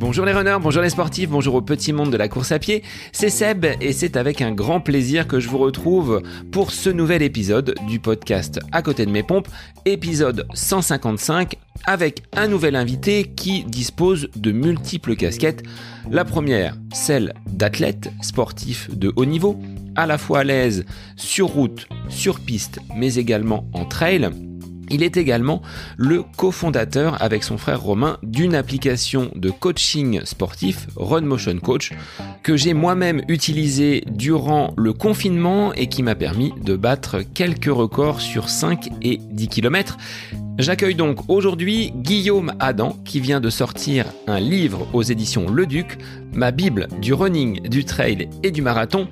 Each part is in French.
Bonjour les runners, bonjour les sportifs, bonjour au petit monde de la course à pied, c'est Seb et c'est avec un grand plaisir que je vous retrouve pour ce nouvel épisode du podcast À côté de mes pompes, épisode 155 avec un nouvel invité qui dispose de multiples casquettes. La première, celle d'athlète sportif de haut niveau, à la fois à l'aise sur route, sur piste, mais également en trail. Il est également le cofondateur avec son frère Romain d'une application de coaching sportif, Run Motion Coach, que j'ai moi-même utilisé durant le confinement et qui m'a permis de battre quelques records sur 5 et 10 km. J'accueille donc aujourd'hui Guillaume Adam qui vient de sortir un livre aux éditions Le Duc, ma Bible du running, du trail et du marathon.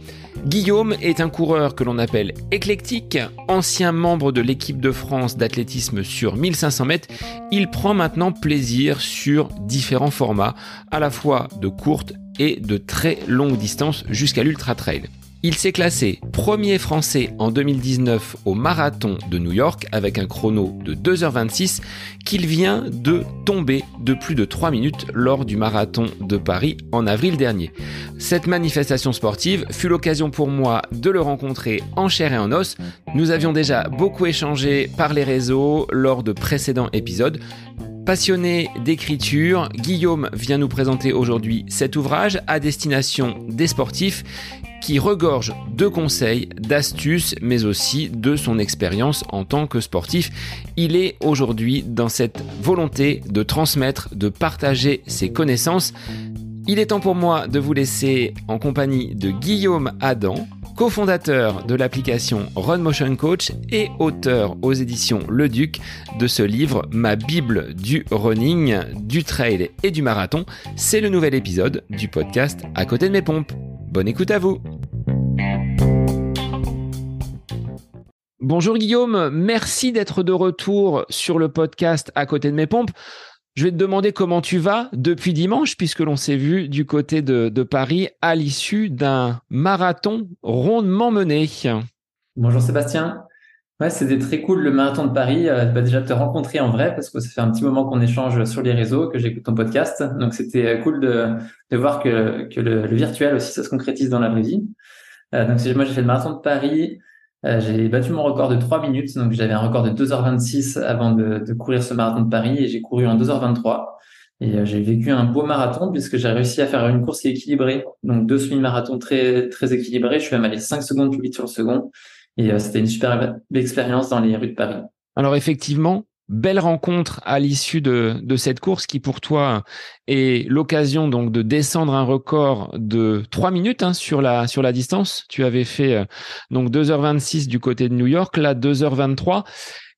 Guillaume est un coureur que l'on appelle éclectique, ancien membre de l'équipe de France d'athlétisme sur 1500 mètres. Il prend maintenant plaisir sur différents formats, à la fois de courtes et de très longues distances jusqu'à l'ultra trail. Il s'est classé premier français en 2019 au marathon de New York avec un chrono de 2h26 qu'il vient de tomber de plus de 3 minutes lors du marathon de Paris en avril dernier. Cette manifestation sportive fut l'occasion pour moi de le rencontrer en chair et en os. Nous avions déjà beaucoup échangé par les réseaux lors de précédents épisodes. Passionné d'écriture, Guillaume vient nous présenter aujourd'hui cet ouvrage à destination des sportifs qui regorge de conseils, d'astuces, mais aussi de son expérience en tant que sportif. Il est aujourd'hui dans cette volonté de transmettre, de partager ses connaissances. Il est temps pour moi de vous laisser en compagnie de Guillaume Adam, cofondateur de l'application Run Motion Coach et auteur aux éditions Le Duc de ce livre Ma Bible du running, du trail et du marathon. C'est le nouvel épisode du podcast À côté de mes pompes. Bonne écoute à vous. Bonjour Guillaume, merci d'être de retour sur le podcast À côté de mes pompes. Je vais te demander comment tu vas depuis dimanche, puisque l'on s'est vu du côté de, Paris à l'issue d'un marathon rondement mené. Bonjour Sébastien. Ouais, c'était très cool le marathon de Paris. Euh, bah, déjà te rencontrer en vrai, parce que ça fait un petit moment qu'on échange sur les réseaux, que j'écoute ton podcast. Donc c'était euh, cool de, de voir que, que le, virtuel aussi, ça se concrétise dans la vraie vie. Euh, donc moi j'ai fait le marathon de Paris euh, j'ai battu mon record de 3 minutes, donc j'avais un record de 2h26 avant de, courir ce marathon de Paris et j'ai couru en 2h23. Et euh, j'ai vécu un beau marathon puisque j'ai réussi à faire une course équilibrée, donc deux semi-marathons très très équilibrés. Je suis même allé 5 secondes plus vite sur le second et euh, c'était une super expérience dans les rues de Paris. Alors effectivement, belle rencontre à l'issue de, de, cette course qui pour toi est l'occasion donc de descendre un record de 3 minutes hein, sur la sur la distance. Tu avais fait euh, donc 2h26 du côté de New York, là 2h23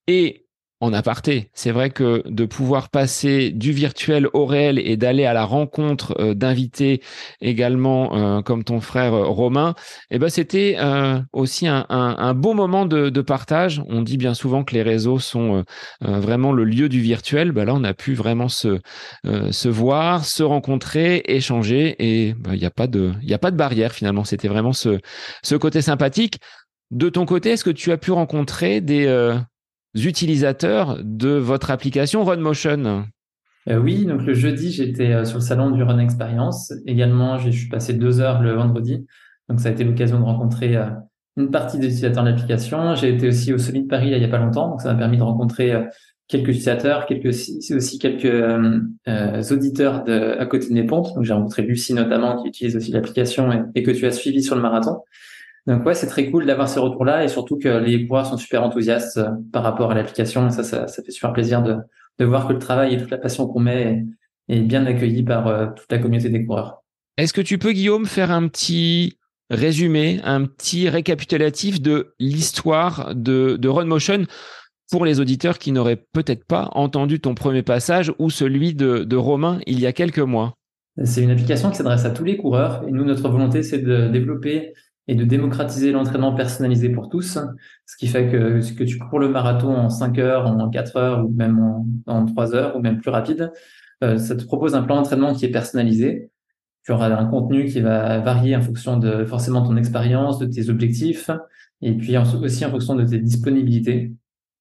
et en aparté. C'est vrai que de pouvoir passer du virtuel au réel et d'aller à la rencontre euh, d'invités également euh, comme ton frère euh, Romain, eh ben c'était aussi un, beau moment de, partage. On dit bien souvent que les réseaux sont vraiment le lieu du virtuel. Ben là, on a pu vraiment se voir, se rencontrer, échanger et ben, il n'y a pas de il y a pas de barrière finalement. C'était vraiment ce ce côté sympathique. De ton côté, est-ce que tu as pu rencontrer des utilisateurs de votre application RunMotion euh, Oui, donc le jeudi, j'étais euh, sur le salon du Run Experience. Également, je suis passé deux heures le vendredi. Donc, ça a été l'occasion de rencontrer euh, une partie des utilisateurs de l'application. J'ai été aussi au Solid Paris il n'y a pas longtemps. Donc, ça m'a permis de rencontrer quelques utilisateurs, aussi quelques auditeurs à côté de mes pompes. Donc, j'ai rencontré Lucie notamment qui utilise aussi l'application et, que tu as suivi sur le marathon. Donc ouais, c'est très cool d'avoir ces retours-là et surtout que les coureurs sont super enthousiastes euh, par rapport à l'application. Ça, ça, ça, fait super plaisir de, de voir que le travail et toute la passion qu'on met est, bien accueilli par euh, toute la communauté des coureurs. Est-ce que tu peux, Guillaume, faire un petit résumé, un petit récapitulatif de l'histoire de, de Run Motion pour les auditeurs qui n'auraient peut-être pas entendu ton premier passage ou celui de, de Romain il y a quelques mois? C'est une application qui s'adresse à tous les coureurs et nous, notre volonté, c'est de développer et de démocratiser l'entraînement personnalisé pour tous, ce qui fait que, que tu cours le marathon en 5 heures, en 4 heures ou même en, en 3 heures ou même plus rapide, euh, ça te propose un plan d'entraînement qui est personnalisé. Tu auras un contenu qui va varier en fonction de forcément ton expérience, de tes objectifs et puis aussi en fonction de tes disponibilités.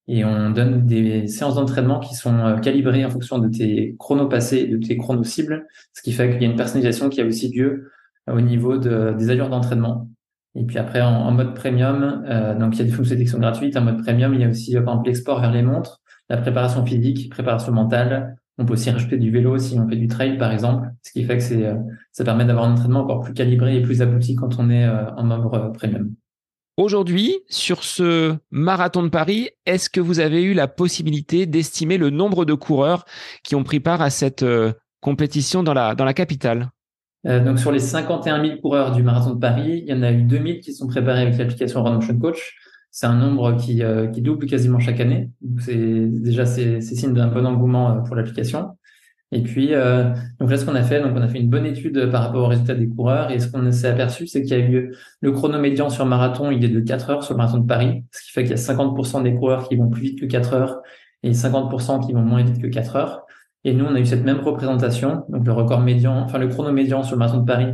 et on donne des séances d'entraînement qui sont calibrées en fonction de tes chronos passés de tes chronos cibles, ce qui fait qu'il y a une personnalisation qui a aussi lieu au niveau de, des allures d'entraînement. Et puis après, en, mode premium, euh, donc il y a des fonctionnalités qui sont gratuites. En mode premium, il y a aussi, par exemple, l'export vers les montres, la préparation physique, préparation mentale, on peut aussi rajouter du vélo si on fait du trail, par exemple, ce qui fait que c'est, euh, ça permet d'avoir un entraînement encore plus calibré et plus abouti quand on est euh, en membre euh, premium. Aujourd'hui, sur ce marathon de Paris, est-ce que vous avez eu la possibilité d'estimer le nombre de coureurs qui ont pris part à cette compétition dans la, dans la capitale? Donc, sur les 51 000 coureurs du marathon de Paris, il y en a eu 2000 qui sont préparés avec l'application Motion Coach. C'est un nombre qui, euh, double quasiment chaque année. C'est déjà c'est signe d'un bon engouement euh, pour l'application. Et puis euh, donc là ce qu'on a fait, donc on a fait une bonne étude par rapport aux résultats des coureurs et ce qu'on s'est aperçu c'est qu'il y a eu le chrono médian sur marathon, il est de 4 heures sur le marathon de Paris, ce qui fait qu'il y a 50% des coureurs qui vont plus vite que 4 heures et 50% qui vont moins vite que 4 heures. Et nous on a eu cette même représentation, donc le record médian, enfin le chrono médian sur le marathon de Paris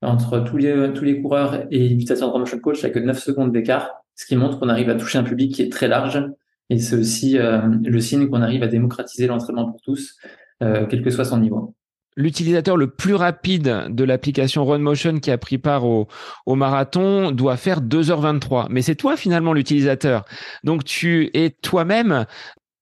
entre tous les tous les coureurs et l'utilisation de motion coach, il n'y a que 9 secondes d'écart ce qui montre qu'on arrive à toucher un public qui est très large. Et c'est aussi euh, le signe qu'on arrive à démocratiser l'entraînement pour tous, euh, quel que soit son niveau. L'utilisateur le plus rapide de l'application RunMotion qui a pris part au, au marathon doit faire 2h23. Mais c'est toi finalement l'utilisateur. Donc tu es toi-même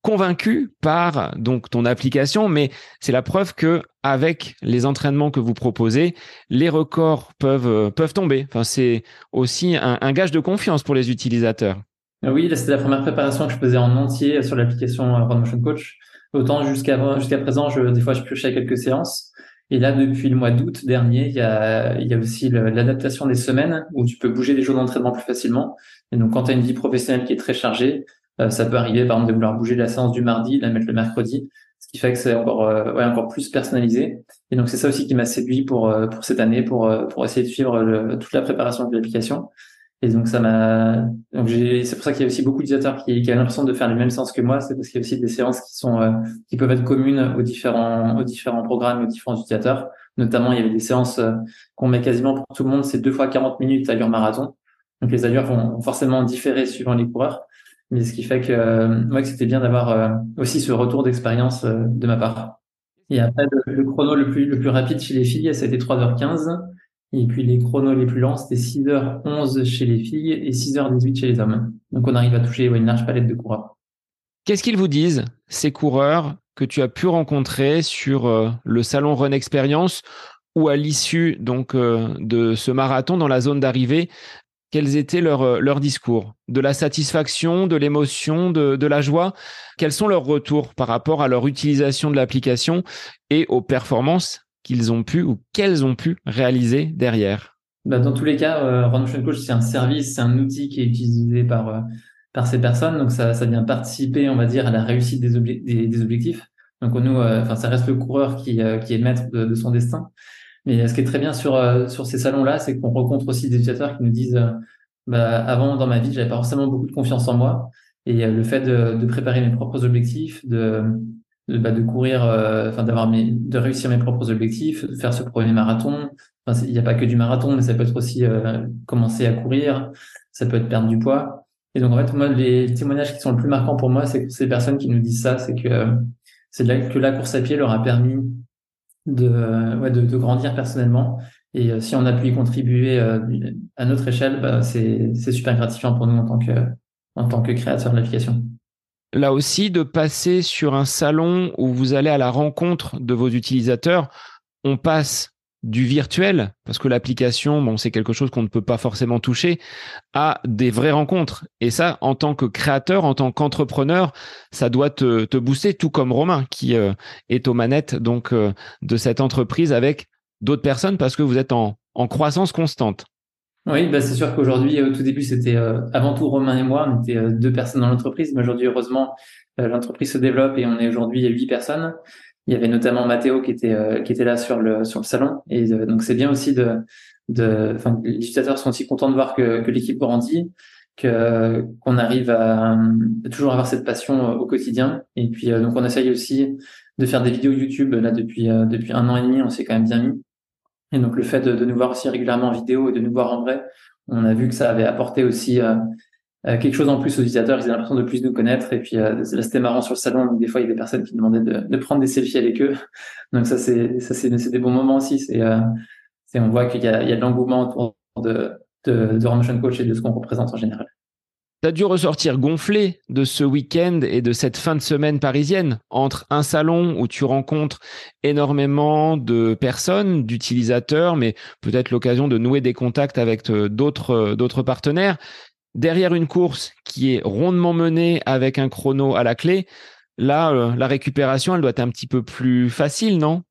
convaincu par donc ton application, mais c'est la preuve que avec les entraînements que vous proposez, les records peuvent euh, peuvent tomber. Enfin, c'est aussi un, gage de confiance pour les utilisateurs. Oui, c'était la première préparation que je faisais en entier sur l'application euh, Motion Coach. Autant jusqu'à présent, je, des fois, je piochais quelques séances. Et là, depuis le mois d'août dernier, il y a, il y a aussi l'adaptation des semaines où tu peux bouger les jours d'entraînement plus facilement. Et donc, quand tu as une vie professionnelle qui est très chargée, ça peut arriver, par exemple, de vouloir bouger la séance du mardi, la mettre le mercredi, ce qui fait que c'est encore, euh, ouais, encore plus personnalisé. Et donc, c'est ça aussi qui m'a séduit pour, euh, pour cette année, pour, pour essayer de suivre le, toute la préparation de l'application. Et donc, ça m'a, donc j'ai, c'est pour ça qu'il y a aussi beaucoup d'utilisateurs qui, qui ont l'impression de faire les mêmes séances que moi. C'est parce qu'il y a aussi des séances qui sont, qui peuvent être communes aux différents, aux différents programmes, aux différents utilisateurs. Notamment, il y avait des séances qu'on met quasiment pour tout le monde. C'est deux fois 40 minutes allure marathon. Donc, les allures vont forcément différer suivant les coureurs. Mais ce qui fait que, euh, c'était bien d'avoir euh, aussi ce retour d'expérience euh, de ma part. Et après, le, chrono le plus, le plus rapide chez les filles, été 3h15. Et puis les chronos les plus lents, c'était 6h11 chez les filles et 6h18 chez les hommes. Donc on arrive à toucher une large palette de coureurs. Qu'est-ce qu'ils vous disent, ces coureurs que tu as pu rencontrer sur le salon Run Experience ou à l'issue donc de ce marathon dans la zone d'arrivée quels étaient leurs, euh, leurs discours De la satisfaction, de l'émotion, de, de la joie Quels sont leurs retours par rapport à leur utilisation de l'application et aux performances qu'ils ont pu ou qu'elles ont pu réaliser derrière? Bah Dans tous les cas, euh, Coach, c'est un service, c'est un outil qui est utilisé par, euh, par ces personnes. Donc, ça, ça vient participer, on va dire, à la réussite des, des, objectifs. Donc, nous, euh, ça reste le coureur qui, qui est maître de son destin. Mais ce qui est très bien sur euh, sur ces salons-là, c'est qu'on rencontre aussi des utilisateurs qui nous disent euh, bah, avant dans ma vie, j'avais pas forcément beaucoup de confiance en moi, et euh, le fait de, de, préparer mes propres objectifs, de de, bah, de courir, enfin d'avoir mes, de réussir mes propres objectifs, de faire ce premier marathon. Il n'y a pas que du marathon, mais ça peut être aussi commencer à courir, ça peut être perdre du poids. Et donc en fait, moi, les témoignages qui sont le plus marquants pour moi, c'est ces personnes qui nous disent ça, c'est que c'est là que la course à pied leur a permis de, ouais, de, grandir personnellement. Et euh, si on a pu y contribuer euh, à notre échelle, bah, c'est super gratifiant pour nous en tant que, en tant que de l'application. Là aussi, de passer sur un salon où vous allez à la rencontre de vos utilisateurs, on passe du virtuel, parce que l'application, bon, c'est quelque chose qu'on ne peut pas forcément toucher, à des vraies rencontres. Et ça, en tant que créateur, en tant qu'entrepreneur, ça doit te, te, booster, tout comme Romain, qui euh, est aux manettes donc euh, de cette entreprise avec d'autres personnes, parce que vous êtes en, en croissance constante. Oui, bah c'est sûr qu'aujourd'hui, au tout début, c'était euh, avant tout Romain et moi, on était deux personnes dans l'entreprise, mais aujourd'hui, heureusement, l'entreprise se développe et on est aujourd'hui huit personnes. Il y avait notamment Mathéo qui était euh, qui était là sur le sur le salon. Et euh, donc c'est bien aussi de de enfin les utilisateurs sont aussi contents de voir que que l'équipe grandit que qu'on arrive à, toujours avoir cette passion au quotidien. Et puis euh, donc on essaye aussi de faire des vidéos YouTube là depuis depuis un an et demi on s'est quand même bien mis. Et donc le fait de, de, nous voir aussi régulièrement en vidéo et de nous voir en vrai on a vu que ça avait apporté aussi quelque chose en plus aux utilisateurs, ils avaient l'impression de plus nous connaître. Et puis là, c'était marrant sur le salon. Des fois, il y a des personnes qui demandaient de, prendre des selfies avec eux. Donc ça, c'est ça, c'est des bons moments aussi. C'est on voit qu'il y a, il y a de l'engouement autour de, de, de Motion Coach et de ce qu'on représente en général. Tu as dû ressortir gonflé de ce week-end et de cette fin de semaine parisienne entre un salon où tu rencontres énormément de personnes, d'utilisateurs, mais peut-être l'occasion de nouer des contacts avec euh, euh, d'autres partenaires, derrière une course qui est rondement menée avec un chrono à la clé. Là, euh, la récupération, elle doit être un petit peu plus facile, non?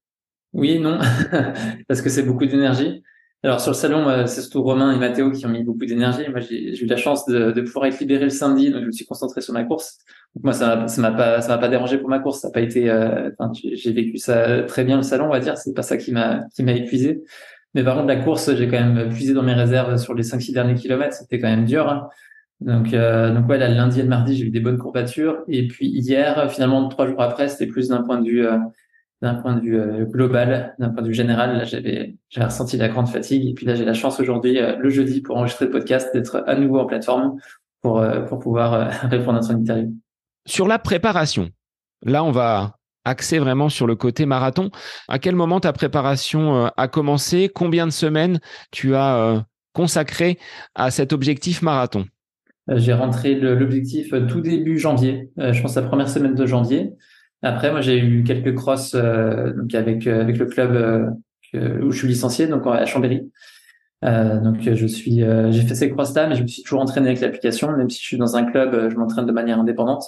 Oui, non, parce que c'est beaucoup d'énergie. Alors sur le salon, c'est surtout Romain et Mathéo qui ont mis beaucoup d'énergie. Moi, j'ai eu la chance de, pouvoir être libéré le samedi, donc je me suis concentré sur ma course. Moi, ça m'a pas m'a pas dérangé pour ma course. Ça n'a pas été. Euh, j'ai vécu ça très bien le salon, on va dire. C'est pas ça qui m'a qui m'a épuisé. Mais par contre, la course, j'ai quand même puisé dans mes réserves sur les 5-6 derniers kilomètres. C'était quand même dur. Hein. Donc, euh, donc ouais, là, le lundi et le mardi, j'ai eu des bonnes courbatures. Et puis hier, finalement, trois jours après, c'était plus d'un point de vue euh, d'un point de vue euh, global, d'un point de vue général, là j'avais j'avais ressenti la grande fatigue et puis là j'ai la chance aujourd'hui euh, le jeudi pour enregistrer le podcast d'être à nouveau en plateforme pour pour pouvoir répondre à son interview. Sur la préparation, là on va axer vraiment sur le côté marathon. À quel moment ta préparation a commencé? Combien de semaines tu as consacré à cet objectif marathon? J'ai rentré l'objectif tout début janvier, je pense la première semaine de janvier. Après, moi, j'ai eu quelques crosses euh, donc avec euh, avec le club euh, où je suis licencié, donc à Chambéry. Euh, donc je suis, j'ai fait ces crosses là, mais je me suis toujours entraîné avec l'application, même si je suis dans un club, je m'entraîne de manière indépendante.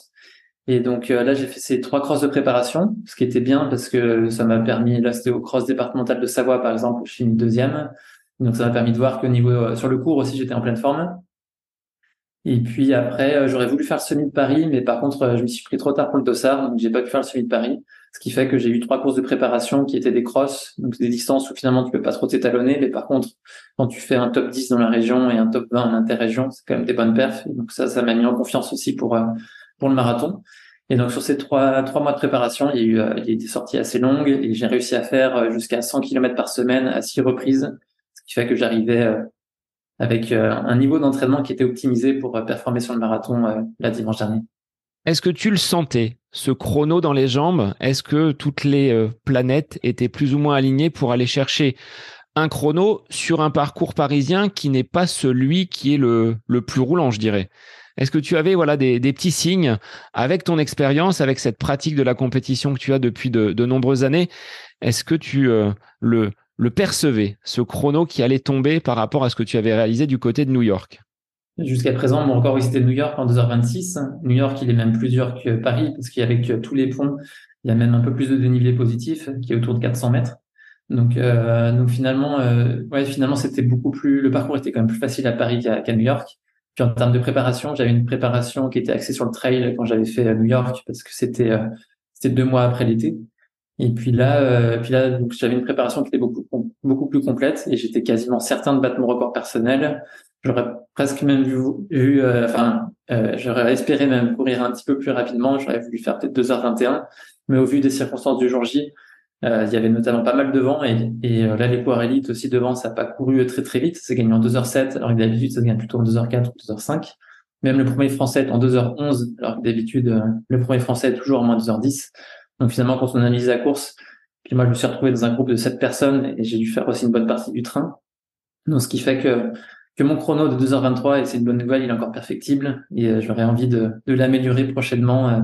Et donc là, j'ai fait ces trois crosses de préparation, ce qui était bien parce que ça m'a permis. Là, c'était au cross départemental de Savoie, par exemple, je suis une deuxième. Donc ça m'a permis de voir qu'au niveau sur le cours aussi, j'étais en pleine forme. Et puis après, euh, j'aurais voulu faire le semi de Paris, mais par contre, euh, je me suis pris trop tard pour le dossard, donc j'ai pas pu faire le semi de Paris. Ce qui fait que j'ai eu trois courses de préparation qui étaient des crosses, donc des distances où finalement tu peux pas trop t'étalonner, mais par contre, quand tu fais un top 10 dans la région et un top 20 en interrégion, c'est quand même des bonnes perfs. donc ça, ça m'a mis en confiance aussi pour euh, pour le marathon. Et donc sur ces trois mois de préparation, il y a eu il y a eu des sorties assez longues et j'ai réussi à faire jusqu'à 100 km par semaine à six reprises, ce qui fait que j'arrivais avec euh, un niveau d'entraînement qui était optimisé pour euh, performer sur le marathon euh, la dimanche dernier. Est-ce que tu le sentais, ce chrono dans les jambes? Est-ce que toutes les planètes étaient plus ou moins alignées pour aller chercher un chrono sur un parcours parisien qui n'est pas celui qui est le plus roulant, je dirais? Est-ce que tu avais voilà des, petits signes avec ton expérience, avec cette pratique de la compétition que tu as depuis de, nombreuses années? Est-ce que tu le, le percevais, ce chrono qui allait tomber par rapport à ce que tu avais réalisé du côté de New York? Jusqu'à présent, mon record c'était New York en 2h26. New York, il est même plus dur que Paris parce qu'avec tous les ponts, il y a même un peu plus de dénivelé positif qui est autour de 400 mètres. Donc, euh, finalement, euh, finalement, c'était beaucoup plus, le parcours était quand même plus facile à Paris qu'à New York. Puis en termes de préparation, j'avais une préparation qui était axée sur le trail quand j'avais fait New York parce que c'était euh, c'était deux mois après l'été. Et puis là, euh, puis là, donc j'avais une préparation qui était beaucoup beaucoup plus complète et j'étais quasiment certain de battre mon record personnel. J'aurais presque même vu, vu euh, enfin, euh, j'aurais espéré même courir un petit peu plus rapidement. J'aurais voulu faire peut-être 2h21, mais au vu des circonstances du jour J, euh, il y avait notamment pas mal de vent et, et là les coureurs élites aussi devant, ça n'a pas couru très très vite. C'est gagné en 2h07, alors que d'habitude ça se gagne plutôt en 2h04 ou 2h05. Même le premier français est en 2h11, alors que d'habitude le premier français est toujours en moins 2h10. Donc finalement, quand on analyse la course, puis moi je me suis retrouvé dans un groupe de sept personnes et j'ai dû faire aussi une bonne partie du train. Donc ce qui fait que que mon chrono de 2h23 et c'est une bonne nouvelle, il est encore perfectible et euh, j'aurais envie de, de l'améliorer prochainement euh,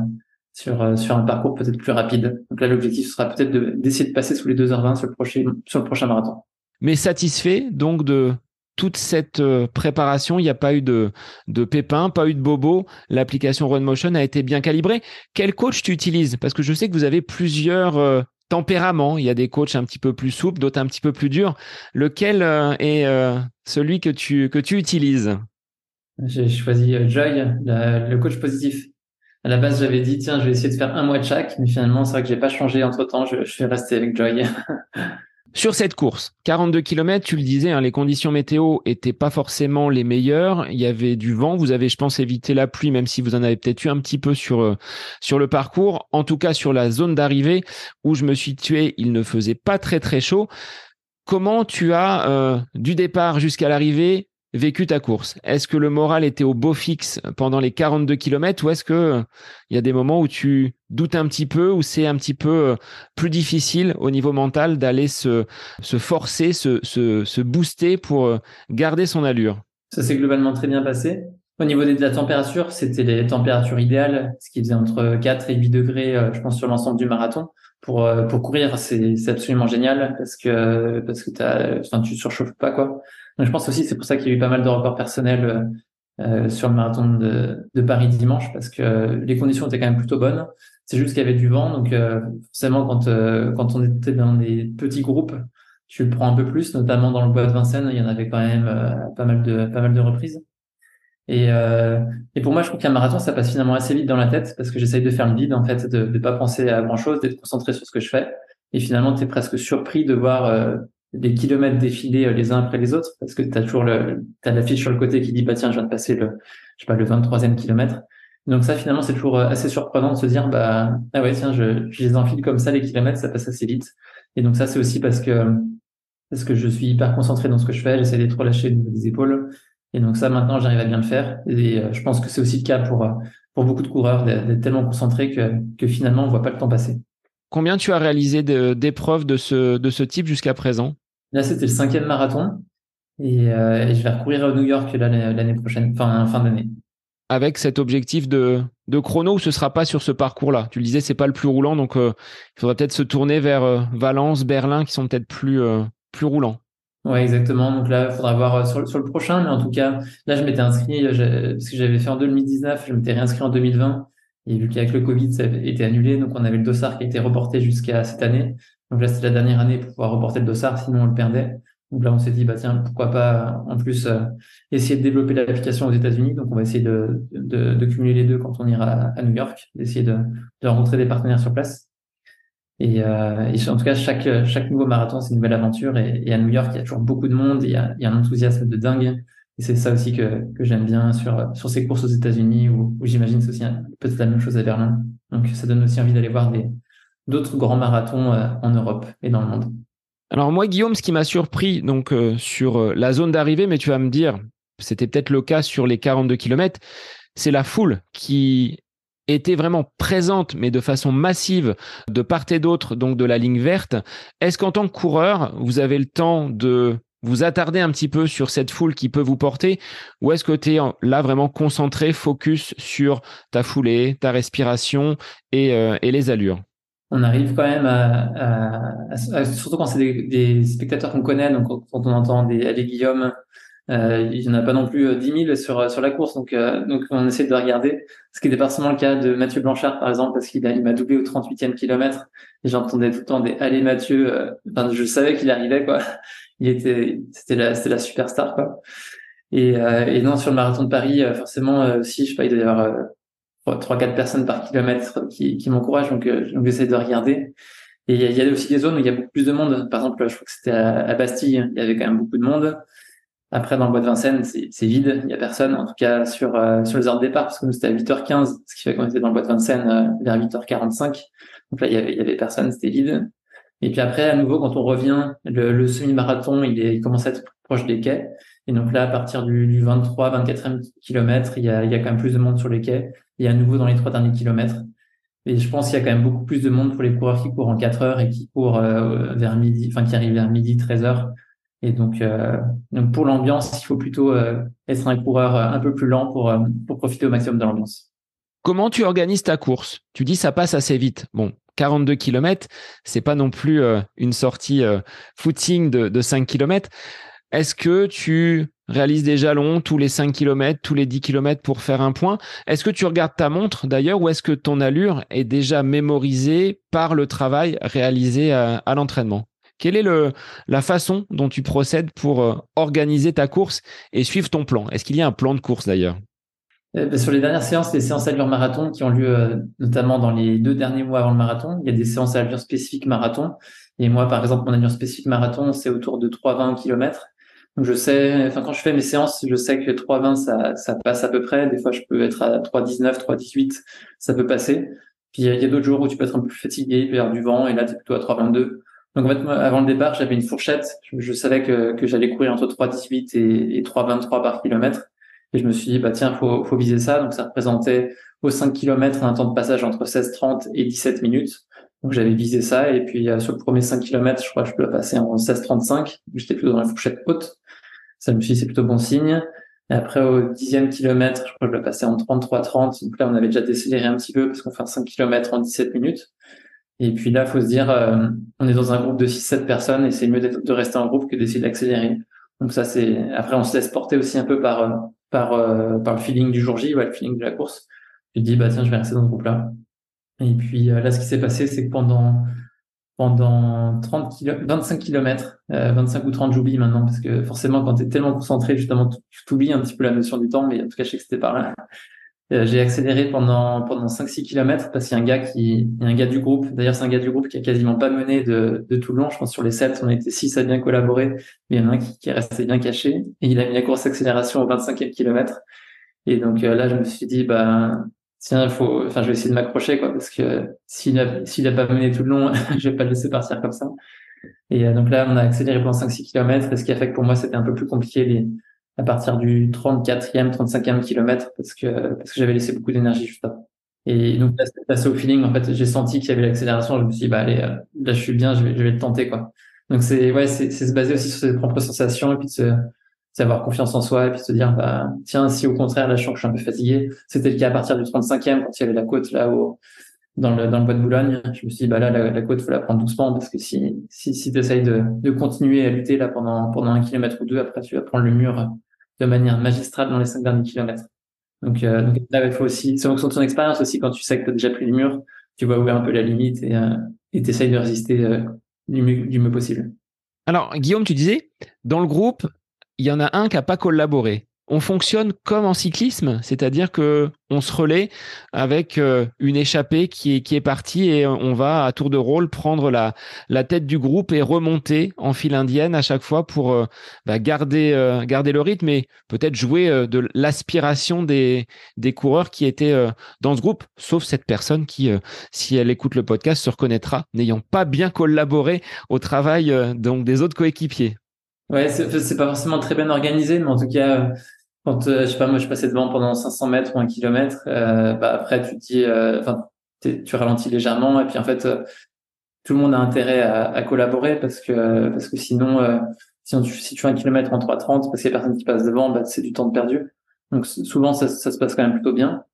sur euh, sur un parcours peut-être plus rapide. Donc là l'objectif sera peut-être d'essayer de, passer sous les 2h20 sur le prochain sur le prochain marathon. Mais satisfait donc de toute cette euh, préparation, il n'y a pas eu de, de pépins, pas eu de bobos. L'application RunMotion a été bien calibrée. Quel coach tu utilises? Parce que je sais que vous avez plusieurs euh, tempéraments. Il y a des coachs un petit peu plus souples, d'autres un petit peu plus durs. Lequel euh, est celui que tu, que tu utilises? J'ai choisi Joy, le coach positif. À la base, j'avais dit, tiens, je vais essayer de faire un mois de chaque, mais finalement, c'est vrai que j'ai pas changé entre temps. Je, suis resté avec Joy. Sur cette course, 42 km, tu le disais, hein, les conditions météo étaient pas forcément les meilleures. Il y avait du vent. Vous avez, je pense, évité la pluie, même si vous en avez peut-être eu un petit peu sur euh, sur le parcours. En tout cas, sur la zone d'arrivée où je me suis tué, il ne faisait pas très très chaud. Comment tu as, euh, du départ jusqu'à l'arrivée, vécu ta course Est-ce que le moral était au beau fixe pendant les 42 km ou est-ce que il y a des moments où tu doutes un petit peu ou c'est un petit peu plus difficile au niveau mental d'aller se, se forcer, se, se, booster pour garder son allure? Ça s'est globalement très bien passé. Au niveau de la température, c'était les températures idéales, ce qui faisait entre 4 et 8 degrés, euh, je pense, sur l'ensemble du marathon. Pour, euh, pour courir, c'est absolument génial parce que, parce que tu surchauffes pas, quoi. Je pense aussi, c'est pour ça qu'il y a eu pas mal de records personnels euh, sur le marathon de, de, Paris dimanche parce que les conditions étaient quand même plutôt bonnes. C'est juste qu'il y avait du vent, donc euh, forcément, quand, quand on était dans des petits groupes, tu le prends un peu plus, notamment dans le bois de Vincennes, il y en avait quand même pas mal de, pas mal de reprises. Et, euh, et pour moi, je trouve qu'un marathon, ça passe finalement assez vite dans la tête parce que j'essaye de faire le vide, en fait, de ne pas penser à grand-chose, d'être concentré sur ce que je fais. Et finalement, tu es presque surpris de voir euh, des kilomètres défiler euh, les uns après les autres parce que tu as toujours le, as l'affiche sur le côté qui dit, bah tiens, je viens de passer le, je sais pas, le 23e kilomètre. Donc ça, finalement, c'est toujours euh, assez surprenant de se dire, bah, ah ouais, tiens, je, je les enfile comme ça, les kilomètres, ça passe assez vite. Et donc ça, c'est aussi parce que, parce que je suis hyper concentré dans ce que je fais, j'essaie d'être relâché des épaules. Et donc ça, maintenant, j'arrive à bien le faire. Et euh, je pense que c'est aussi le cas pour, pour beaucoup de coureurs, d'être tellement concentré que, que finalement, on voit pas le temps passer. Combien tu as réalisé d'épreuves de, ce, de ce type jusqu'à présent? Là, c'était le cinquième marathon. Et, euh, je vais recourir à New York l'année prochaine, fin, fin d'année. Avec cet objectif de, de chrono ou ce sera pas sur ce parcours-là? Tu le disais, c'est pas le plus roulant, donc il faudra peut-être se tourner vers Valence, Berlin, qui sont peut-être plus, plus roulants. Ouais, exactement. Donc là, il faudra voir euh, sur, sur, le prochain. Mais en tout cas, là, je m'étais inscrit, euh, parce que j'avais fait en 2019, je m'étais réinscrit en 2020. Et vu qu'avec le Covid, ça avait été annulé, donc on avait le dossard qui a été reporté jusqu'à cette année. Donc là, c'était la dernière année pour pouvoir reporter le dossard, sinon on le perdait. Donc là, on s'est dit, bah tiens, pourquoi pas en plus euh, essayer de développer l'application aux États-Unis. Donc on va essayer de, de, de, cumuler les deux quand on ira à New York, d'essayer de, de rencontrer des partenaires sur place. Et, euh, et, en tout cas, chaque, chaque nouveau marathon, c'est une nouvelle aventure. Et, et, à New York, il y a toujours beaucoup de monde, il y a, il y a un enthousiasme de dingue. Et c'est ça aussi que, j'aime bien sur, ces courses aux États-Unis, où, j'imagine c'est aussi peut-être la même chose à Berlin. Donc ça donne aussi envie d'aller voir d'autres grands marathons euh, en Europe et dans le monde. Alors moi, Guillaume, ce qui m'a surpris donc euh, sur euh, la zone d'arrivée, mais tu vas me dire, c'était peut-être le cas sur les 42 km, c'est la foule qui était vraiment présente, mais de façon massive, de part et d'autre, donc de la ligne verte. Est-ce qu'en tant que coureur, vous avez le temps de vous attarder un petit peu sur cette foule qui peut vous porter, ou est-ce que tu es là vraiment concentré, focus sur ta foulée, ta respiration et, euh, les allures? On arrive quand même à, surtout quand c'est des, spectateurs qu'on connaît, donc quand on entend des Allez Guillaume, euh, il n'y en a pas non plus 10 euh, 000 sur, la course, donc, on essaie de regarder. Ce qui n'était pas forcément le cas de Mathieu Blanchard, par exemple, parce qu'il m'a doublé au 38e kilomètre. Et j'entendais tout le temps des Allez Mathieu. Je savais qu'il arrivait, quoi. Il était, c'était la, c'était la superstar, quoi. Et, et non, sur le marathon de Paris, forcément, aussi, je sais pas, il doit y avoir trois, quatre personnes par kilomètre qui, qui m'encouragent, donc, donc j'essaie de regarder. Et il y, a, aussi des zones où il y a beaucoup plus de monde. Par exemple, je crois que c'était à, à Bastille, il y avait quand même beaucoup de monde. Après, dans le bois de Vincennes, c'est vide, il y a personne. En tout cas, sur euh, sur les heures de départ, parce que nous c'était à 8h15, ce qui fait qu'on était dans le bois de Vincennes euh, vers 8h45. Donc là, il y avait, il y avait personne, c'était vide. Et puis après, à nouveau, quand on revient, le, semi-marathon, il, il commence à être proche des quais. Et donc là, à partir du, du 23, 24e kilomètre, il y a, il y a quand même plus de monde sur les quais. Et à nouveau dans les trois derniers kilomètres. Et je pense qu'il y a quand même beaucoup plus de monde pour les coureurs qui courent en 4 heures et qui courent euh, vers midi, enfin qui arrivent vers midi, 13 heures. Et donc, euh, donc pour l'ambiance, il faut plutôt euh, être un coureur euh, un peu plus lent pour, pour profiter au maximum de l'ambiance. Comment tu organises ta course? Tu dis ça passe assez vite. Bon, 42 km, c'est pas non plus une sortie footing de, de 5 km. Est-ce que tu réalises des jalons tous les 5 km, tous les 10 km pour faire un point? Est-ce que tu regardes ta montre d'ailleurs ou est-ce que ton allure est déjà mémorisée par le travail réalisé à l'entraînement? Quelle est le, la façon dont tu procèdes pour euh, organiser ta course et suivre ton plan? Est-ce qu'il y a un plan de course d'ailleurs? euh, sur les dernières séances, les séances allure marathon qui ont lieu euh, notamment dans les deux derniers mois avant le marathon, il y a des séances à allure spécifique marathon. Et moi, par exemple, mon allure spécifique marathon, c'est autour de 3,20 km. Donc je sais, enfin quand je fais mes séances, je sais que 3,20 ça, ça passe à peu près. Des fois, je peux être à 3,19, 3,18, ça peut passer. Puis il y a, d'autres jours où tu peux être un peu fatigué, vers du vent, et là tu es plutôt à 3,22. Donc en fait, moi, avant le départ, j'avais une fourchette. Je, savais que, que j'allais courir entre 3,18 et, et 3,23 par kilomètre. Et je me suis dit, bah tiens, faut, faut viser ça. Donc ça représentait aux 5 km un temps de passage entre 16,30 et 17 minutes. Donc j'avais visé ça. Et puis euh, sur le premier 5 km, je crois que je peux passer en 16,35. J'étais plutôt dans la fourchette haute. Ça me suis dit, c'est plutôt bon signe. Et après, au dixième kilomètre, je crois que je le passais en 33-30. Donc là, on avait déjà décéléré un petit peu parce qu'on fait un 5 km en 17 minutes. Et puis là, faut se dire, euh, on est dans un groupe de 6-7 personnes et c'est mieux de rester en groupe que d'essayer d'accélérer. Donc ça, c'est après, on se laisse porter aussi un peu par euh, par euh, par le feeling du jour J, ouais, le feeling de la course. Je dis bah tiens, je vais rester dans ce groupe-là. Et puis là, ce qui s'est passé, c'est que pendant pendant 30 km, 25 km, 25 ou 30, j'oublie maintenant, parce que forcément, quand tu es tellement concentré, justement, tu oublies un petit peu la notion du temps, mais en tout cas, je sais que c'était par là. Euh, j'ai accéléré pendant pendant 5-6 km parce qu'il y a un gars qui il y a un gars du groupe. D'ailleurs c'est un gars du groupe qui a quasiment pas mené de, de tout le long je pense sur les 7 on était 6 à bien collaborer mais il y en a un qui, qui est resté bien caché. Et il a mis la course accélération au 25e kilomètre. Et donc euh, là je me suis dit bah tiens il faut enfin je vais essayer de m'accrocher quoi parce que s'il a s'il a pas mené tout le long je vais pas le laisser partir comme ça. Et euh, donc là on a accéléré pendant 5-6 km ce qui a fait que pour moi c'était un peu plus compliqué les à partir du 34e, 35e kilomètre parce que parce que j'avais laissé beaucoup d'énergie juste avant. Et donc là, passé au feeling. En fait, j'ai senti qu'il y avait l'accélération. Je me suis dit, bah allez, euh, là je suis bien, je vais, je vais le tenter quoi. Donc c'est ouais, c'est se baser aussi sur ses propres sensations et puis de se avoir confiance en soi et puis de se dire bah tiens si au contraire là je sens que je suis un peu fatigué c'était le cas à partir du 35e quand il y avait la côte là haut dans le dans le bois de Boulogne je me suis dit bah là la, la côte faut la prendre doucement parce que si si si tu essayes de, de continuer à lutter là pendant pendant un kilomètre ou deux après tu vas prendre le mur de manière magistrale dans les cinq derniers kilomètres. Donc, euh, là, il faut aussi, c'est en ton expérience aussi, quand tu sais que tu as déjà pris le mur, tu vois où est un peu la limite et euh, tu essayes de résister euh, du, mieux, du mieux possible. Alors, Guillaume, tu disais, dans le groupe, il y en a un qui n'a pas collaboré on fonctionne comme en cyclisme, c'est-à-dire que on se relaie avec euh, une échappée qui est, partie et on va à tour de rôle prendre la, tête du groupe et remonter en file indienne à chaque fois pour euh, bah, garder, euh, garder le rythme et peut-être jouer de l'aspiration des, des coureurs qui étaient dans ce groupe, sauf cette personne qui, si elle écoute le podcast, se reconnaîtra n'ayant pas bien collaboré au travail donc des autres coéquipiers. Ouais, c'est pas forcément très bien organisé, mais en tout cas, quand euh, je sais pas moi je passais devant pendant 500 mètres ou un kilomètre euh, bah après tu dis euh, enfin tu ralentis légèrement et puis en fait euh, tout le monde a intérêt à, à, collaborer parce que parce que sinon si, on, si tu fais un kilomètre en 3,30 parce qu'il y a personne qui passe devant bah c'est du temps perdu. Donc souvent ça, ça, se passe quand même plutôt bien.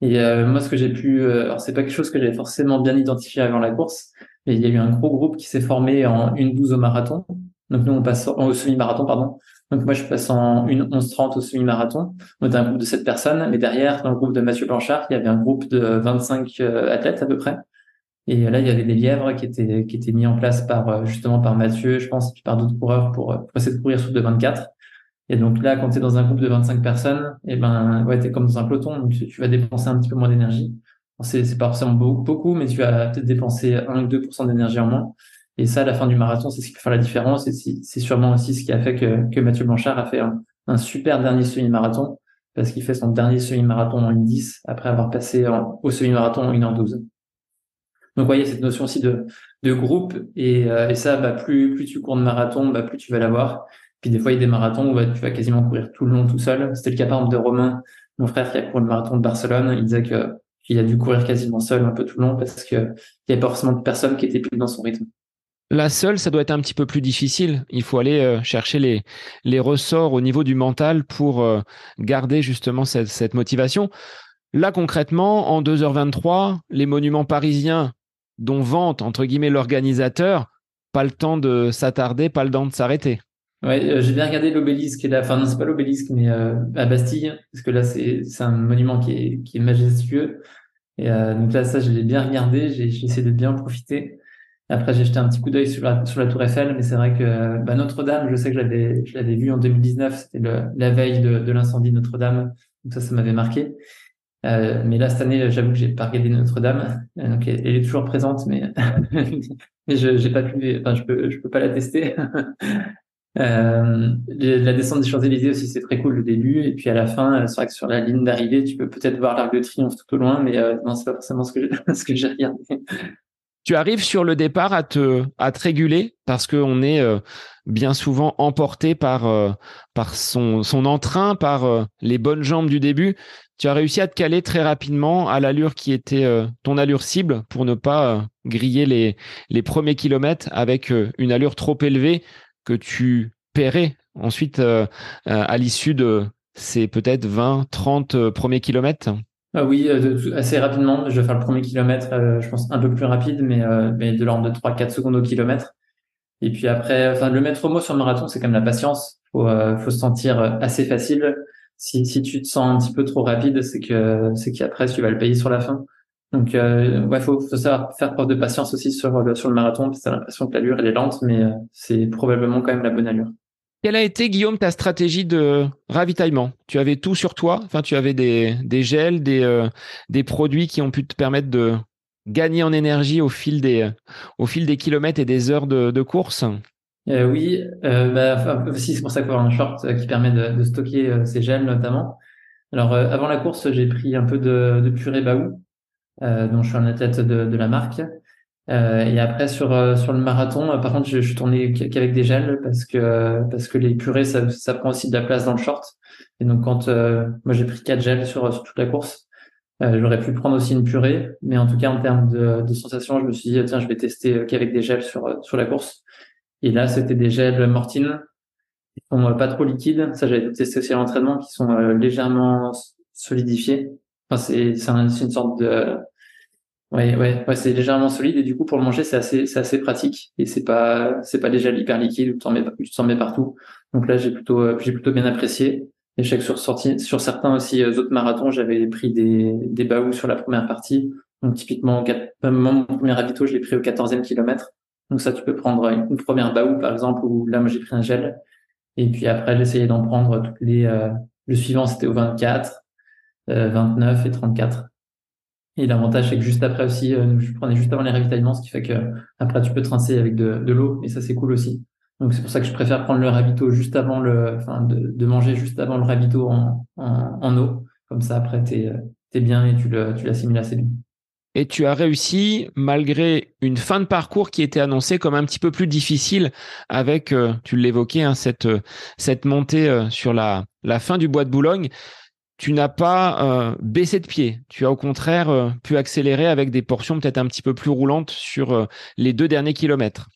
Et moi ce que j'ai pu alors c'est pas quelque chose que j'avais forcément bien identifié avant la course mais il y a eu un gros groupe qui s'est formé en une douze au marathon. Donc nous on passe au semi-marathon pardon donc moi, je passe en une 11-30 au semi-marathon. On était un groupe de 7 personnes, mais derrière, dans le groupe de Mathieu Blanchard, il y avait un groupe de 25 euh, athlètes à peu près. Et là, il y avait des lièvres qui étaient qui étaient mis en place par euh, justement par Mathieu, je pense, et puis par d'autres coureurs pour, pour essayer de courir sous de 24. Et donc là, quand tu es dans un groupe de 25 personnes, et eh ben ouais, es comme dans un peloton, donc tu, vas dépenser un petit peu moins d'énergie. C'est c'est pas forcément beaucoup, mais tu vas peut-être dépenser 1 ou 2% d'énergie en moins. Et ça, à la fin du marathon, c'est ce qui peut faire la différence. Et c'est sûrement aussi ce qui a fait que, Mathieu Blanchard a fait un, super dernier semi-marathon, parce qu'il fait son dernier semi-marathon en 1h10 après avoir passé au semi-marathon en 1h12. Donc, vous voyez, cette notion aussi de, groupe. Et, euh, et ça, bah, plus, tu cours de marathon, bah, plus tu vas l'avoir. Puis des fois, il y a des marathons où bah, tu vas quasiment courir tout le long tout seul. C'était le cas, par exemple, de Romain, mon frère qui a couru le marathon de Barcelone. Il disait qu'il a dû courir quasiment seul un peu tout le long parce qu'il n'y avait pas forcément de personne qui était plus dans son rythme. La seule, ça doit être un petit peu plus difficile. Il faut aller euh, chercher les, ressorts au niveau du mental pour euh, garder justement cette, motivation. Là, concrètement, en 2h23, les monuments parisiens dont vante, entre guillemets, l'organisateur, pas le temps de s'attarder, pas le temps de s'arrêter. Ouais, euh, j'ai bien regardé l'obélisque, enfin non, c'est pas l'obélisque, mais à Bastille, parce que là, c'est un monument qui est, majestueux. Et donc là, ça, je l'ai bien regardé, j'ai essayé de bien profiter. Après, j'ai jeté un petit coup d'œil sur la, sur la Tour Eiffel, mais c'est vrai que bah, Notre-Dame, je sais que je l'avais, je l'avais vu en 2019, c'était la veille de, de l'incendie de Notre-Dame, donc ça, ça m'avait marqué. Euh, mais là, cette année, j'avoue que j'ai pas regardé Notre-Dame, euh, donc elle, est toujours présente, mais, mais je j'ai pas pu, enfin, je peux, je peux pas la tester. euh, la descente des Champs-Élysées aussi, c'est très cool le début, et puis à la fin, c'est vrai que sur la ligne d'arrivée, tu peux peut-être voir l'Arc de Triomphe tout au loin, mais euh, non, c'est pas forcément ce que ce que j'ai regardé Tu arrives sur le départ à te, réguler parce qu'on est euh, bien souvent emporté par, euh, son entrain, par euh, les bonnes jambes du début. Tu as réussi à te caler très rapidement à l'allure qui était ton allure cible pour ne pas griller les, les premiers kilomètres avec une allure trop élevée que tu paierais ensuite à l'issue de ces peut-être 20, 30 premiers kilomètres. Ah oui, euh, assez rapidement. Je vais faire le premier kilomètre, euh, je pense un peu plus rapide, mais, euh, de l'ordre de 3-4 secondes au kilomètre. Et puis après, enfin, le maître mot sur le marathon, c'est comme la patience. Faut, faut se sentir assez facile. Si, si tu te sens un petit peu trop rapide, c'est que c'est qu'après tu vas le payer sur la fin. Donc ouais, faut, savoir faire preuve de patience aussi sur le sur le marathon. Parce t'as l'impression que l'allure elle est lente, mais c'est probablement quand même la bonne allure. Quelle a été, Guillaume, ta stratégie de ravitaillement? Tu avais tout sur toi? Enfin, tu avais des, gels, des, euh, des produits qui ont pu te permettre de gagner en énergie au fil des, au fil des kilomètres et des heures de, course? Euh, Oui, euh, bah, c'est pour ça faut avoir un short qui permet de, stocker ces gels notamment. Alors, avant la course, j'ai pris un peu de, de purée Baou, dont je suis un athlète de, de la marque. Euh, et après sur euh, sur le marathon, euh, par contre, je, je tourné qu'avec des gels parce que parce que les purées ça, ça prend aussi de la place dans le short. Et donc quand moi j'ai pris quatre gels sur, sur toute la course, j'aurais pu prendre aussi une purée, mais en tout cas en termes de, de sensation, je me suis dit tiens je vais tester qu'avec des gels sur sur la course. Et là c'était des gels Mortine, qui sont pas trop liquides. Ça j'avais testé aussi à l'entraînement, qui sont légèrement solidifiés. Enfin c'est c'est une sorte de Ouais, ouais, ouais, c'est légèrement solide et du coup pour le manger c'est assez, c'est assez pratique et c'est pas, c'est pas déjà hyper liquide tu t'en mets, tu t'en mets partout. Donc là j'ai plutôt, euh, j'ai plutôt bien apprécié. Et je sais que sur sorti, sur certains aussi euh, autres marathons j'avais pris des, des baous sur la première partie. Donc typiquement, mon premier ravito je l'ai pris au 14e kilomètre. Donc ça tu peux prendre une, première baou par exemple où là moi j'ai pris un gel et puis après essayé d'en prendre toutes les, euh, le suivant c'était au 24, 29 et 34. Et l'avantage, c'est que juste après aussi, euh, je prenais juste avant les ravitaillements, ce qui fait que après tu peux trincer avec de, de l'eau, et ça c'est cool aussi. Donc c'est pour ça que je préfère prendre le ravito juste avant le, enfin de, manger juste avant le ravito en, en, eau. Comme ça après t'es es bien et tu le, tu l'assimiles assez bien. Et tu as réussi, malgré une fin de parcours qui était annoncée comme un petit peu plus difficile, avec, euh, tu l'évoquais, hein, cette, cette montée euh, sur la, la fin du bois de Boulogne tu n'as pas euh, baissé de pied. Tu as au contraire euh, pu accélérer avec des portions peut-être un petit peu plus roulantes sur euh, les deux derniers kilomètres.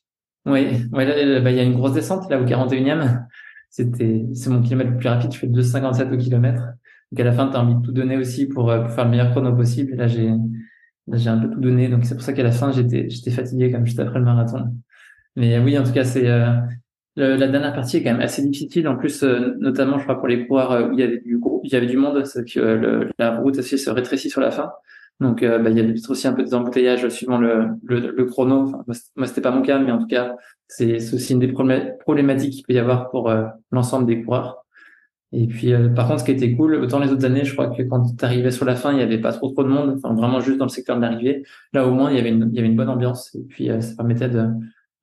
Oui, bah, il y a une grosse descente là au 41e. C'était, c'est mon kilomètre le plus rapide. Je fais 2,57 au kilomètre. Donc à la fin, tu as envie de tout donner aussi pour, faire le meilleur chrono possible. Là, j'ai, j'ai un peu tout donné. Donc c'est pour ça qu'à la fin, j'étais, j'étais fatigué comme juste après le marathon. Mais oui, en tout cas, c'est, la dernière partie est quand même assez difficile. En plus, euh, notamment, je crois pour les coureurs euh, où il y avait du il y avait du monde, c'est que euh, la route aussi se rétrécit sur la fin. Donc, bah, il y a peut-être aussi un peu des embouteillages suivant le, le, chrono. Enfin, moi, c'était pas mon cas, mais en tout cas, c'est aussi une des problématiques qu'il peut y avoir pour l'ensemble des coureurs. Et puis, par contre, ce qui était cool, autant les autres années, je crois que quand tu arrivais sur la fin, il y avait pas trop trop de monde, enfin vraiment juste dans le secteur de l'arrivée. Là, au moins, il y avait une, il y avait une bonne ambiance. Et puis, ça permettait de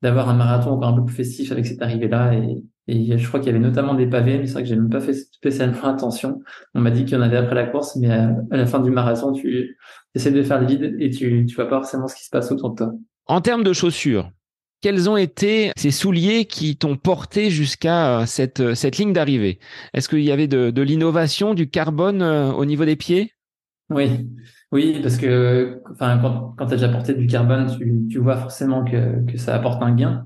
d'avoir un marathon encore un peu plus festif avec cette arrivée-là. Et, et je crois qu'il y avait notamment des pavés, mais c'est vrai que j'ai même pas fait spécialement attention. On m'a dit qu'il y en avait après la course, mais à, la fin du marathon, tu essaies de faire le vide et tu, tu vois pas forcément ce qui se passe autour de toi. En termes de chaussures, quels ont été ces souliers qui t'ont porté jusqu'à cette, cette ligne d'arrivée? Est-ce qu'il y avait de, de l'innovation, du carbone euh, au niveau des pieds? Oui, oui, parce que enfin, quand, quand tu as déjà porté du carbone, tu, tu vois forcément que, que ça apporte un gain.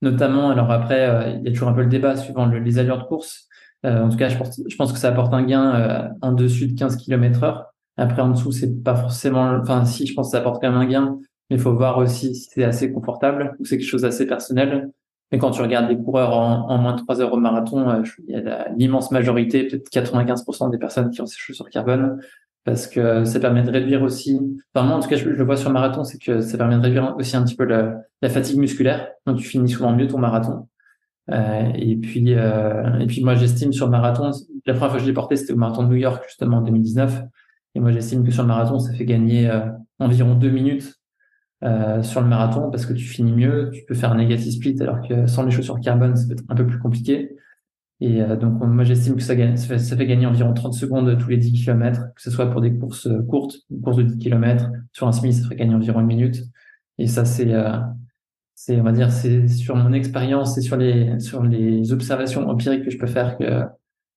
Notamment, alors après, euh, il y a toujours un peu le débat suivant les allures de course. Euh, en tout cas, je pense, je pense que ça apporte un gain euh, en dessus de 15 km heure. Après, en dessous, c'est pas forcément, enfin, si, je pense que ça apporte quand même un gain, mais il faut voir aussi si c'est assez confortable ou c'est quelque chose d'assez personnel. Mais quand tu regardes des coureurs en, en moins de 3 heures au marathon, il y a l'immense majorité, peut-être 95% des personnes qui ont ces chaussures carbone parce que ça permet de réduire aussi, enfin moi en tout cas je, le vois sur le marathon, c'est que ça permet de réduire aussi un petit peu la, la fatigue musculaire, donc tu finis souvent mieux ton marathon. Euh, et puis euh, et puis moi j'estime sur le marathon, la première fois que je l'ai porté c'était au marathon de New York justement en 2019, et moi j'estime que sur le marathon ça fait gagner euh, environ deux minutes euh, sur le marathon parce que tu finis mieux, tu peux faire un negative split alors que sans les chaussures carbone c'est peut être un peu plus compliqué. Et euh, donc, moi, j'estime que ça, fait, gagner environ 30 secondes tous les 10 km, que ce soit pour des courses euh, courtes, une course de 10 km. Sur un semi, ça ferait gagner environ une minute. Et ça, c'est, c'est, on va dire, c'est sur mon expérience et sur les, sur les observations empiriques que je peux faire que,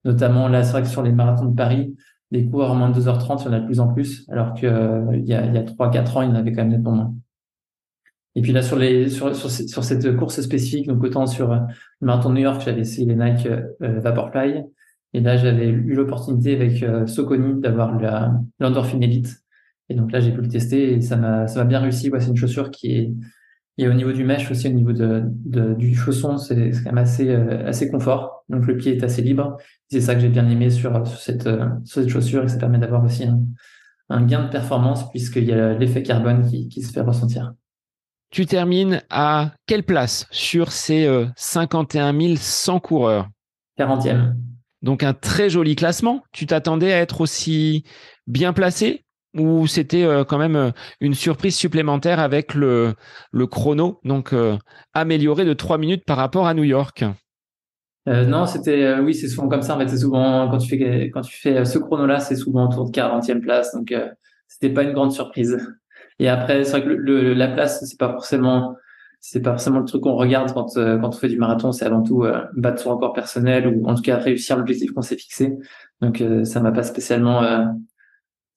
notamment là, c'est vrai que sur les marathons de Paris, les coureurs moins de 2h30, il y en a de plus en plus, alors qu'il y a, il y a 3-4 ans, il y en avait quand même nettement moins. Et puis là, sur, les, sur, sur, sur, cette course spécifique, donc autant sur le marathon New York, j'avais essayé les Nike euh, Vaporfly. Et là, j'avais eu l'opportunité avec euh, Soconi d'avoir l'Endorphin Elite. Et donc là, j'ai pu le tester et ça m'a bien réussi. Ouais, c'est une chaussure qui est, et au niveau du mesh aussi, au niveau de, de du chausson, c'est quand même assez, euh, assez confort. Donc le pied est assez libre. C'est ça que j'ai bien aimé sur, sur, cette, euh, sur cette chaussure et ça permet d'avoir aussi un, un, gain de performance puisqu'il y a l'effet carbone qui, qui se fait ressentir. Tu termines à quelle place sur ces 51 100 coureurs? 40e. Donc un très joli classement. Tu t'attendais à être aussi bien placé ou c'était euh, quand même euh, une surprise supplémentaire avec le, le chrono, donc euh, amélioré de 3 minutes par rapport à New York? Non, c'était oui, c'est souvent comme ça. En fait, c'est souvent quand tu fais quand tu fais ce chrono-là, c'est souvent autour de 40e place, donc c'était pas une grande surprise. Et après, c'est vrai que le, la place, c'est pas forcément c'est pas forcément le truc qu'on regarde quand quand on fait du marathon. C'est avant tout battre son record personnel ou en tout cas réussir l'objectif qu'on s'est fixé. Donc ça m'a pas spécialement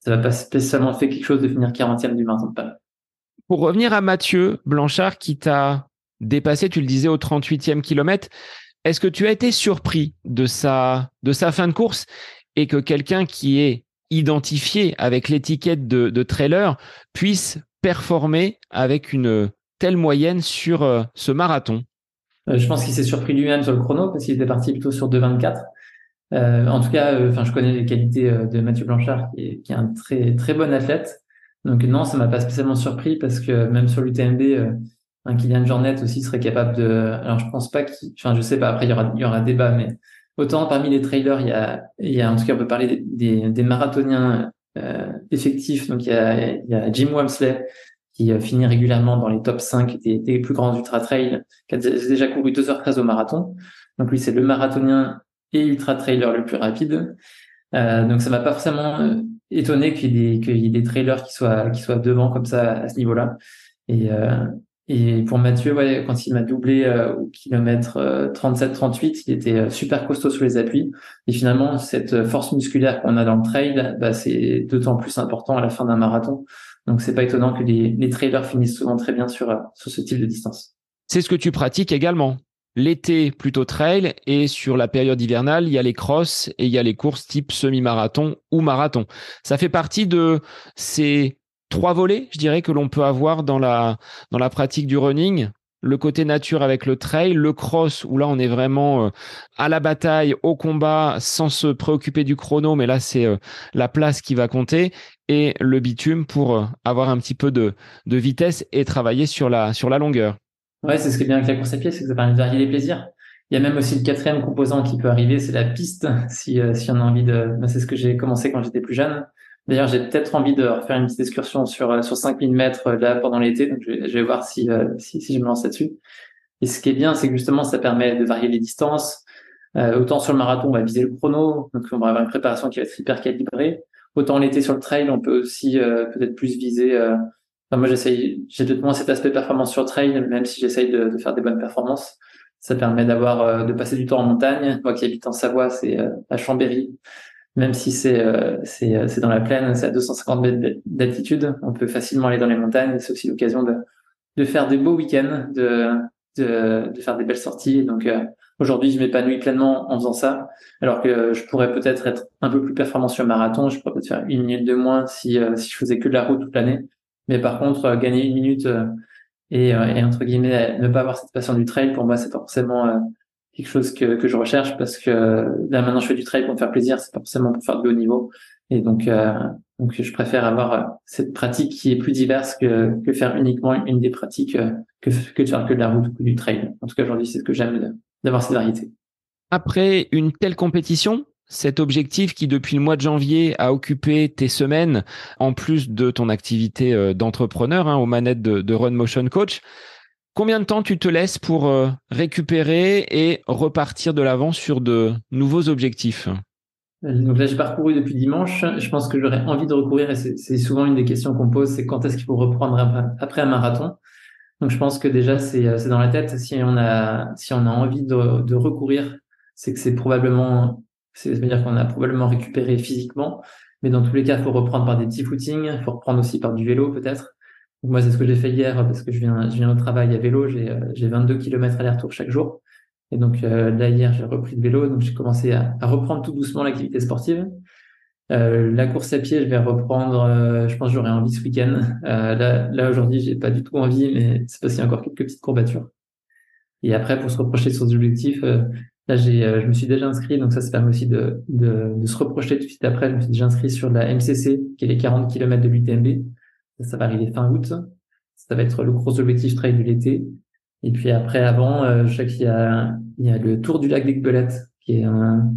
ça va pas spécialement fait quelque chose de finir 40e du marathon de Paris. Pour revenir à Mathieu Blanchard qui t'a dépassé, tu le disais, au 38e kilomètre, est-ce que tu as été surpris de sa, de sa fin de course et que quelqu'un qui est identifié avec l'étiquette de, trailer puisse performer avec une telle moyenne sur euh, ce marathon euh, Je pense qu'il s'est surpris lui-même sur le chrono parce qu'il était parti plutôt sur 2,24. Euh, en tout cas, enfin, je connais les qualités de Mathieu Blanchard, qui est, qui est, un très très bon athlète. Donc non, ça m'a pas spécialement surpris parce que même sur l'UTMB, un Kylian Jornet aussi serait capable de. Alors je pense pas qu'il. Enfin, je sais pas. Après, il y aura il y aura débat, mais autant parmi les trailers, il y a il y a en tout cas on peut parler des, des, des marathoniens euh, effectifs. Donc il y a il y a Jim Wamsley qui finit régulièrement dans les top 5 des, plus grands ultra trail, qui a déjà couru 2h13 au marathon. Donc lui, c'est le marathonien et ultra trailer le plus rapide. Euh, donc ça m'a pas forcément euh, étonné qu'il y, ait des, y ait des trailers qui soient qui soient devant comme ça à ce niveau-là. Et euh, et pour Mathieu, ouais, quand il m'a doublé euh, au kilomètre 37-38, euh, il était super costaud sur les appuis. Et finalement, cette force musculaire qu'on a dans le trail, bah, c'est d'autant plus important à la fin d'un marathon. Donc c'est pas étonnant que les, les trailers finissent souvent très bien sur sur ce type de distance. C'est ce que tu pratiques également L'été, plutôt trail, et sur la période hivernale, il y a les crosses et il y a les courses type semi-marathon ou marathon. Ça fait partie de ces trois volets, je dirais, que l'on peut avoir dans la, dans la pratique du running. Le côté nature avec le trail, le cross où là on est vraiment euh, à la bataille, au combat, sans se préoccuper du chrono, mais là c'est euh, la place qui va compter, et le bitume pour euh, avoir un petit peu de, de vitesse et travailler sur la, sur la longueur. Ouais, c'est ce qui est bien avec la course à pied, c'est que ça permet de varier les plaisirs. Il y a même aussi le quatrième composant qui peut arriver, c'est la piste, si, si on a envie de... c'est ce que j'ai commencé quand j'étais plus jeune. D'ailleurs, j'ai peut-être envie de refaire une petite excursion sur, euh, sur 5000 mètres euh, là pendant l'été, donc je vais, voir si, si, si, je me lance là-dessus. Et ce qui est bien, c'est que justement, ça permet de varier les distances. autant sur le marathon, on va viser le chrono, donc on va avoir une préparation qui va être hyper calibrée. Autant l'été sur le trail, on peut aussi peut-être plus viser moi, j'essaye, j'ai tout moins cet aspect performance sur trail, même si j'essaye de, de, faire des bonnes performances. Ça permet d'avoir, euh, de passer du temps en montagne. Moi qui habite en Savoie, c'est euh, à Chambéry. Même si c'est, euh, c'est, dans la plaine, c'est à 250 mètres d'altitude. On peut facilement aller dans les montagnes. C'est aussi l'occasion de, de faire des beaux week-ends, de, de, de faire des belles sorties. Donc, aujourd'hui, je m'épanouis pleinement en faisant ça. Alors que je pourrais peut-être être un peu plus performant sur le marathon. Je pourrais peut-être faire une minute de moins si, si je faisais que de la route toute l'année. Mais par contre, euh, gagner une minute euh, et, euh, et, entre guillemets ne pas avoir cette passion du trail, pour moi, c'est forcément quelque chose que, que je recherche parce que là maintenant je fais du trail pour me faire plaisir, c'est pas forcément pour faire de haut niveau. Et donc, donc je préfère avoir cette pratique qui est plus diverse que, que faire uniquement une des pratiques que, que de faire que de la route ou du trail. En tout cas aujourd'hui c'est ce que j'aime d'avoir cette variété. Après une telle compétition, cet objectif qui depuis le mois de janvier a occupé tes semaines, en plus de ton activité euh, d'entrepreneur hein, aux manettes de, Run Motion Coach, combien de temps tu te laisses pour euh, récupérer et repartir de l'avant sur de nouveaux objectifs? Donc là, j'ai parcouru depuis dimanche. Je pense que j'aurais envie de recourir, et c'est souvent une des questions qu'on pose, c'est quand est-ce qu'il faut reprendre après un marathon? Donc je pense que déjà c'est c'est dans la tête. Si on a si on a envie de, de recourir, c'est que c'est probablement c'est à dire qu'on a probablement récupéré physiquement. Mais dans tous les cas, il faut reprendre par des petits footings, il faut reprendre aussi par du vélo peut-être. Moi c'est ce que j'ai fait hier parce que je viens je viens au travail à vélo. J'ai j'ai 22 km aller-retour chaque jour. Et donc euh, là hier j'ai repris le vélo, donc j'ai commencé à, reprendre tout doucement l'activité sportive. Euh, la course à pied, je vais reprendre. Euh, je pense que j'aurai envie ce week-end. Euh, là, là aujourd'hui, j'ai pas du tout envie, mais c'est parce qu'il y a encore quelques petites courbatures. Et après, pour se reprocher sur des objectifs, euh, là, j'ai, je me suis déjà inscrit, donc ça, ça permet aussi de, de, de, se reprocher tout de suite après. Je me suis déjà inscrit sur la MCC, qui est les 40 km de l'UTMB. Ça, va arriver fin août. Ça va être le gros objectif trail de l'été. Et puis après, avant, je sais qu'il y a, il y a le Tour du lac d'Aiguebelette, qui est un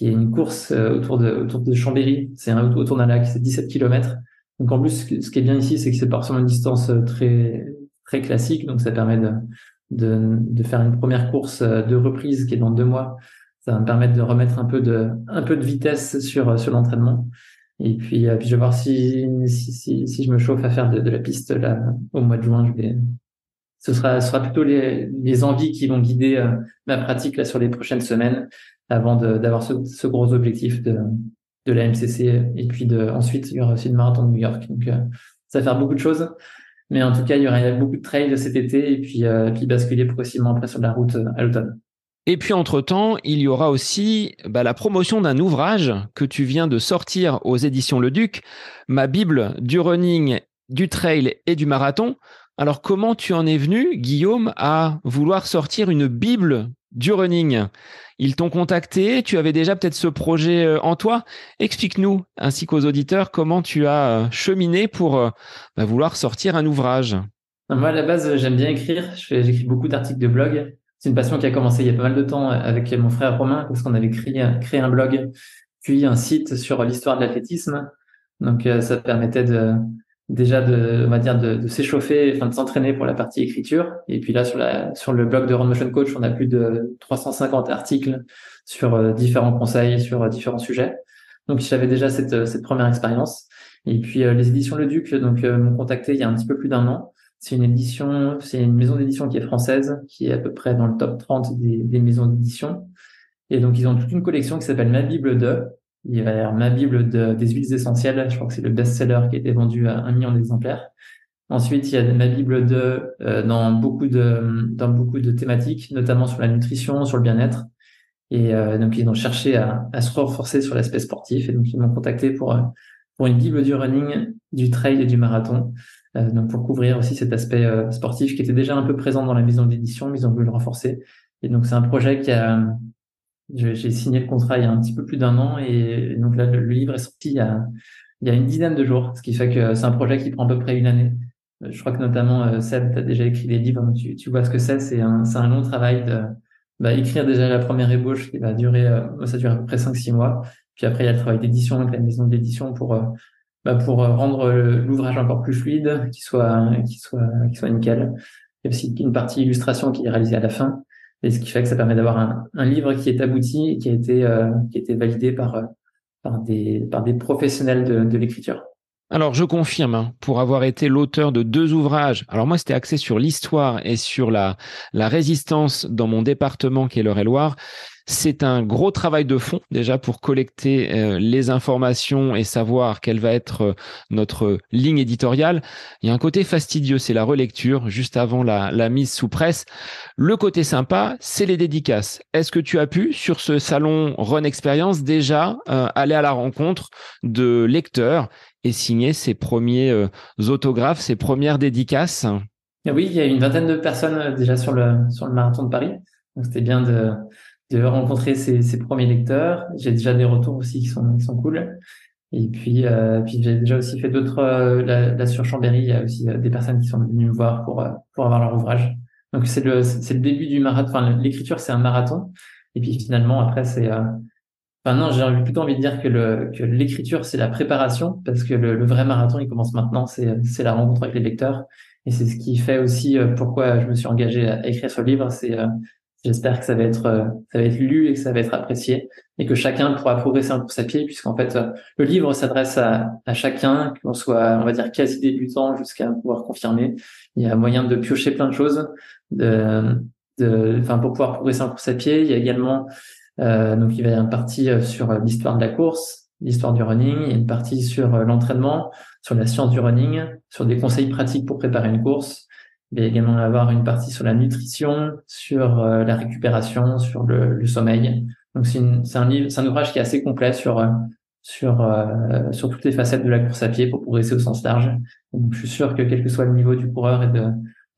qui est une course euh, autour de, autour de Chambéry. C'est un autour d'un lac, c'est 17 km. Donc en plus, ce qui est bien ici, c'est que c'est par une distance euh, très très classique, donc ça permet de, de, de, faire une première course euh, de reprise qui est dans deux mois. Ça va me permettre de remettre un peu de un peu de vitesse sur sur l'entraînement. Et puis, puis je vais voir si, si, si, si, je me chauffe à faire de, de, la piste là au mois de juin. Je vais, ce sera, ce sera plutôt les, les envies qui vont guider ma pratique là sur les prochaines semaines avant d'avoir ce, ce, gros objectif de, de la MCC. Et puis de, ensuite, il y aura aussi le marathon de New York. Donc, euh, ça va faire beaucoup de choses. Mais en tout cas, il y aura beaucoup de trails cet été et puis, euh, puis basculer progressivement après sur la route euh, à l'automne. Et puis entre-temps, il y aura aussi bah, la promotion d'un ouvrage que tu viens de sortir aux éditions Le Duc, ma Bible du running, du trail et du marathon. Alors comment tu en es venu, Guillaume, à vouloir sortir une Bible du running? Ils t'ont contacté, tu avais déjà peut-être ce projet euh, en toi. Explique-nous, ainsi qu'aux auditeurs, comment tu as euh, cheminé pour euh, bah, vouloir sortir un ouvrage. Moi, à la base, j'aime bien écrire. J'écris beaucoup d'articles de blog. C'est une passion qui a commencé il y a pas mal de temps avec mon frère Romain, parce qu'on avait créé, un blog, puis un site sur l'histoire de l'athlétisme. Donc, ça permettait déjà de, s'échauffer, enfin de s'entraîner pour la partie écriture. Et puis là, sur, le blog de Run Motion Coach, on a plus de 350 articles sur euh, différents conseils, sur euh, différents sujets. Donc j'avais déjà cette, euh, cette première expérience. Et puis les éditions Le Duc donc m'ont contacté il y a un petit peu plus d'un an. C'est une édition, c'est une maison d'édition qui est française, qui est à peu près dans le top 30 des, des maisons d'édition. Et donc ils ont toute une collection qui s'appelle Ma Bible de, il va y avoir ma Bible de, des huiles essentielles. Je crois que c'est le best-seller qui a été vendu à un million d'exemplaires. Ensuite, il y a ma Bible de euh, dans beaucoup de dans beaucoup de thématiques, notamment sur la nutrition, sur le bien-être. Et euh, donc ils ont cherché à, à se renforcer sur l'aspect sportif. Et donc ils m'ont contacté pour euh, pour une Bible du running, du trail et du marathon. Euh, donc pour couvrir aussi cet aspect sportif qui était déjà un peu présent dans la maison d'édition, mais ils ont voulu le renforcer. Et donc c'est un projet qui a j'ai signé le contrat il y a un petit peu plus d'un an et donc là, le, livre est sorti il y, a, il y a une dizaine de jours, ce qui fait que c'est un projet qui prend à peu près une année. Euh, je crois que notamment, euh, Seb, tu as déjà écrit des livres, tu, tu vois ce que c'est. C'est un, un long travail de bah, écrire déjà la première ébauche qui va durer, euh, ça dure à peu près 5-6 mois. Puis après, il y a le travail d'édition avec la maison d'édition pour, bah, pour rendre l'ouvrage encore plus fluide, qu'il soit, qu'il soit, qu'il soit nickel. Il y a aussi une partie illustration qui est réalisée à la fin. Et ce qui fait que ça permet d'avoir un, un, livre qui est abouti et qui a été, euh, qui a été validé par, euh, par, des, par des professionnels de, de l'écriture. Alors, je confirme, hein, pour avoir été l'auteur de deux ouvrages. Alors moi, c'était axé sur l'histoire et sur la, la résistance dans mon département qui est l'Eure-et-Loire. C'est un gros travail de fond déjà pour collecter euh, les informations et savoir quelle va être euh, notre ligne éditoriale. Il y a un côté fastidieux, c'est la relecture juste avant la, mise sous presse. Le côté sympa, c'est les dédicaces. Est-ce que tu as pu, sur ce salon Run Experience, déjà euh, aller à la rencontre de lecteurs et signer ses premiers autographes, ses premières dédicaces? Oui, il y a une vingtaine de personnes déjà sur le, sur le marathon de Paris. Donc c'était bien de, de rencontrer ses, ses premiers lecteurs. J'ai déjà des retours aussi qui sont, qui sont cool. Et puis, euh, puis j'ai déjà aussi fait d'autres. Euh, là, sur Chambéry, il y a aussi euh, des personnes qui sont venues me voir pour euh, pour avoir leur ouvrage. Donc c'est le c'est le début du marathon. Enfin, l'écriture c'est un marathon. Et puis finalement après c'est. Euh, enfin non, j'ai plutôt envie de dire que le que l'écriture c'est la préparation parce que le, le, vrai marathon il commence maintenant. C'est c'est la rencontre avec les lecteurs. Et c'est ce qui fait aussi pourquoi je me suis engagé à écrire ce livre. C'est J'espère que ça va être euh, ça va être lu et que ça va être apprécié et que chacun pourra progresser un peu sa pied puisqu'en fait euh, le livre s'adresse à, à chacun qu'on soit on va dire quasi débutant jusqu'à pouvoir confirmer il y a moyen de piocher plein de choses, de, de, enfin pour pouvoir progresser en course à pied. Il y a également euh, donc il va y avoir une partie sur l'histoire de la course, l'histoire du running, et une partie sur l'entraînement, sur la science du running, sur des conseils pratiques pour préparer une course. Il également avoir une partie sur la nutrition, sur la récupération, sur le, le sommeil. Donc c'est un livre, c'est un ouvrage qui est assez complet sur sur euh, sur toutes les facettes de la course à pied pour progresser au sens large. donc je suis sûr que quel que soit le niveau du coureur et de,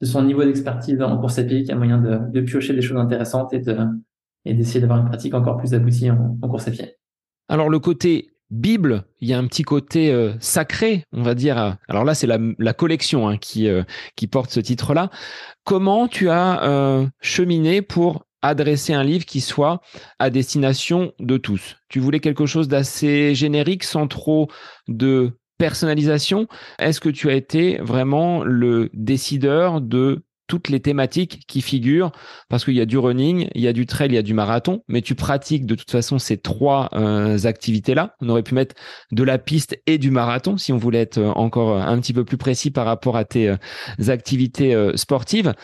de son niveau d'expertise en course à pied, qu'il y a moyen de, de piocher des choses intéressantes et de et d'essayer d'avoir une pratique encore plus aboutie en, en, course à pied. Alors le côté Bible, il y a un petit côté euh, sacré, on va dire. Alors là, c'est la, collection hein, qui, euh, qui porte ce titre-là. Comment tu as euh, cheminé pour adresser un livre qui soit à destination de tous? Tu voulais quelque chose d'assez générique sans trop de personnalisation? Est-ce que tu as été vraiment le décideur de toutes les thématiques qui figurent parce qu'il y a du running, il y a du trail, il y a du marathon, mais tu pratiques de toute façon ces trois euh, activités-là. On aurait pu mettre de la piste et du marathon si on voulait être encore un petit peu plus précis par rapport à tes euh, activités euh, sportives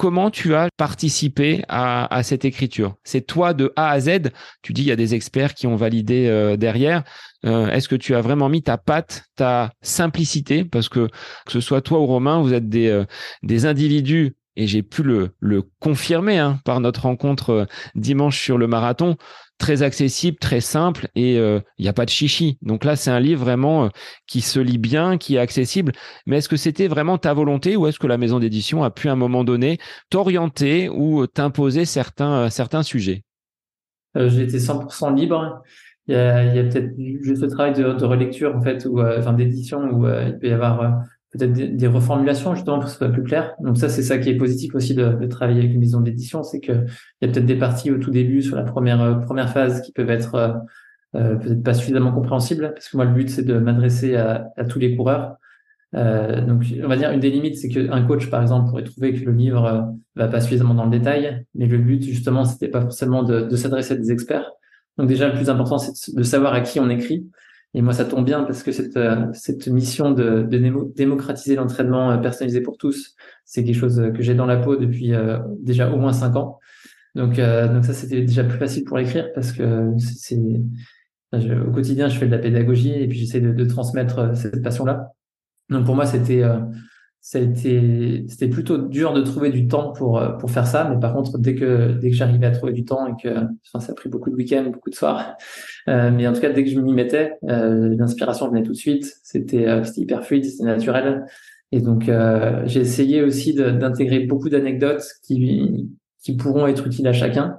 comment tu as participé à, cette écriture C'est toi de A à Z. Tu dis il y a des experts qui ont validé euh, derrière. Euh, est-ce que tu as vraiment mis ta patte, ta simplicité? Parce que que ce soit toi ou Romain, vous êtes des, euh, des individus et j'ai pu le, confirmer hein, par notre rencontre dimanche sur le marathon très accessible, très simple et il euh, n'y a pas de chichi. Donc là, c'est un livre vraiment euh, qui se lit bien, qui est accessible. Mais est-ce que c'était vraiment ta volonté ou est-ce que la maison d'édition a pu à un moment donné t'orienter ou t'imposer certains, euh, certains sujets? Été 100% libre. Il y a, a peut-être juste le travail de, de, relecture en fait, ou enfin d'édition où il peut y avoir peut-être des, reformulations justement pour que ce soit plus clair. Donc ça, c'est ça qui est positif aussi de, de travailler avec une maison d'édition, c'est que il y a peut-être des parties au tout début sur la première euh, première phase qui peuvent être euh, euh, peut-être pas suffisamment compréhensibles, parce que moi le but c'est de m'adresser à, à, tous les coureurs. Euh, donc on va dire une des limites, c'est qu'un coach par exemple pourrait trouver que le livre va pas suffisamment dans le détail, mais le but justement c'était pas forcément de, de s'adresser à des experts. Donc déjà le plus important c'est de savoir à qui on écrit et moi, ça tombe bien parce que cette, euh, cette mission de, de démocratiser l'entraînement euh, personnalisé pour tous, c'est quelque chose que j'ai dans la peau depuis euh, déjà au moins cinq ans. Donc, donc ça, c'était déjà plus facile pour l'écrire parce que c'est au quotidien, je fais de la pédagogie et puis j'essaie de, de, transmettre cette passion-là. Donc pour moi, c'était été c'était plutôt dur de trouver du temps pour pour faire ça mais par contre dès que dès que j'arrivais à trouver du temps et que enfin ça a pris beaucoup de week-ends beaucoup de soirs euh, mais en tout cas dès que je m'y mettais euh, l'inspiration venait tout de suite. C'était euh, hyper fluide c'était naturel. Et donc euh, j'ai essayé aussi d'intégrer beaucoup d'anecdotes qui qui pourront être utiles à chacun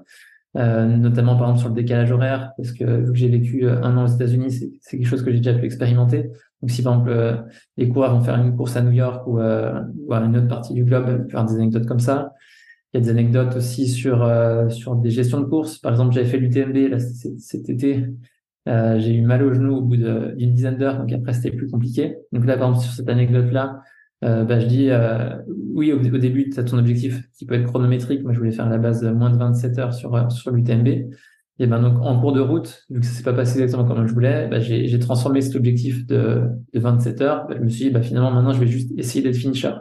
euh, notamment par exemple sur le décalage horaire parce que vu que j'ai vécu un an aux États-Unis c'est quelque chose que j'ai déjà pu expérimenter donc, si par exemple euh, les coureurs vont faire une course à New York ou, euh, ou à une autre partie du globe, faire des anecdotes comme ça. Il y a des anecdotes aussi sur euh, sur des gestions de courses. Par exemple, j'avais fait l'UTMB cet été. Euh, j'ai eu mal au genou au bout d'une dizaine d'heures, donc après c'était plus compliqué. Donc là, par exemple, sur cette anecdote-là, euh, bah, je dis oui au, au début, tu as ton objectif qui peut être chronométrique. Moi, je voulais faire à la base moins de 27 heures sur sur l'UTMB. Et ben donc en cours de route, vu que ça s'est pas passé exactement comme je voulais, ben, j'ai transformé cet objectif de, de 27 heures. Ben, je me suis dit, ben, finalement maintenant je vais juste essayer d'être finisher.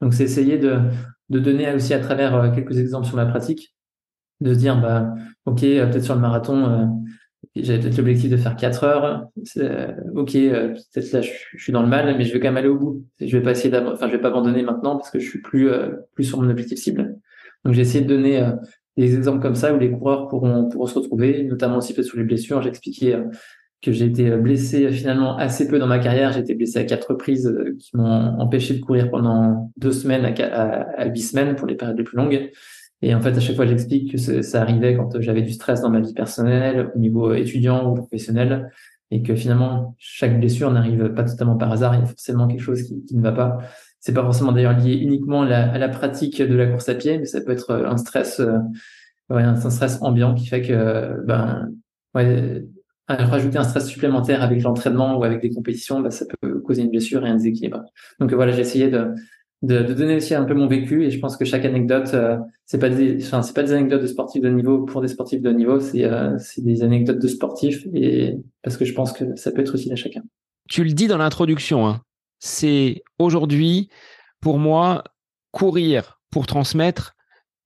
Donc c'est essayer de, de donner aussi à travers euh, quelques exemples sur ma pratique, de se dire, bah, ok, euh, peut-être sur le marathon, euh, j'avais peut-être l'objectif de faire 4 heures. ok, peut-être là je, suis dans le mal, mais je vais quand même aller au bout. Je vais pas essayer enfin vais pas abandonner maintenant parce que je suis plus plus sur mon objectif cible. Donc j'ai essayé de donner des exemples comme ça où les coureurs pourront, pourront se retrouver, notamment aussi fait sur les blessures. J'ai expliqué euh, que j'ai été euh, blessé euh, finalement assez peu dans ma carrière. J'ai été blessé à quatre reprises qui m'ont empêché de courir pendant deux semaines à, huit semaines pour les périodes les plus longues. Et en fait, à chaque fois, j'explique que ça arrivait quand j'avais du stress dans ma vie personnelle, au niveau étudiant ou professionnel, et que finalement, chaque blessure n'arrive pas totalement par hasard. Il y a forcément quelque chose qui ne va pas. C'est pas forcément d'ailleurs lié uniquement à la, à la, pratique de la course à pied, mais ça peut être un stress, euh, ouais, un stress ambiant qui fait que, ben, ouais, rajouter un stress supplémentaire avec l'entraînement ou avec des compétitions, ben, ça peut causer une blessure et un déséquilibre. Donc voilà, j'ai essayé de, de, de, donner aussi un peu mon vécu et je pense que chaque anecdote, euh, c'est pas des, enfin, c'est pas des anecdotes de sportifs de niveau pour des sportifs de niveau, c'est, euh, des anecdotes de sportifs et parce que je pense que ça peut être utile à chacun. Tu le dis dans l'introduction, hein, c'est aujourd'hui pour moi, courir pour transmettre,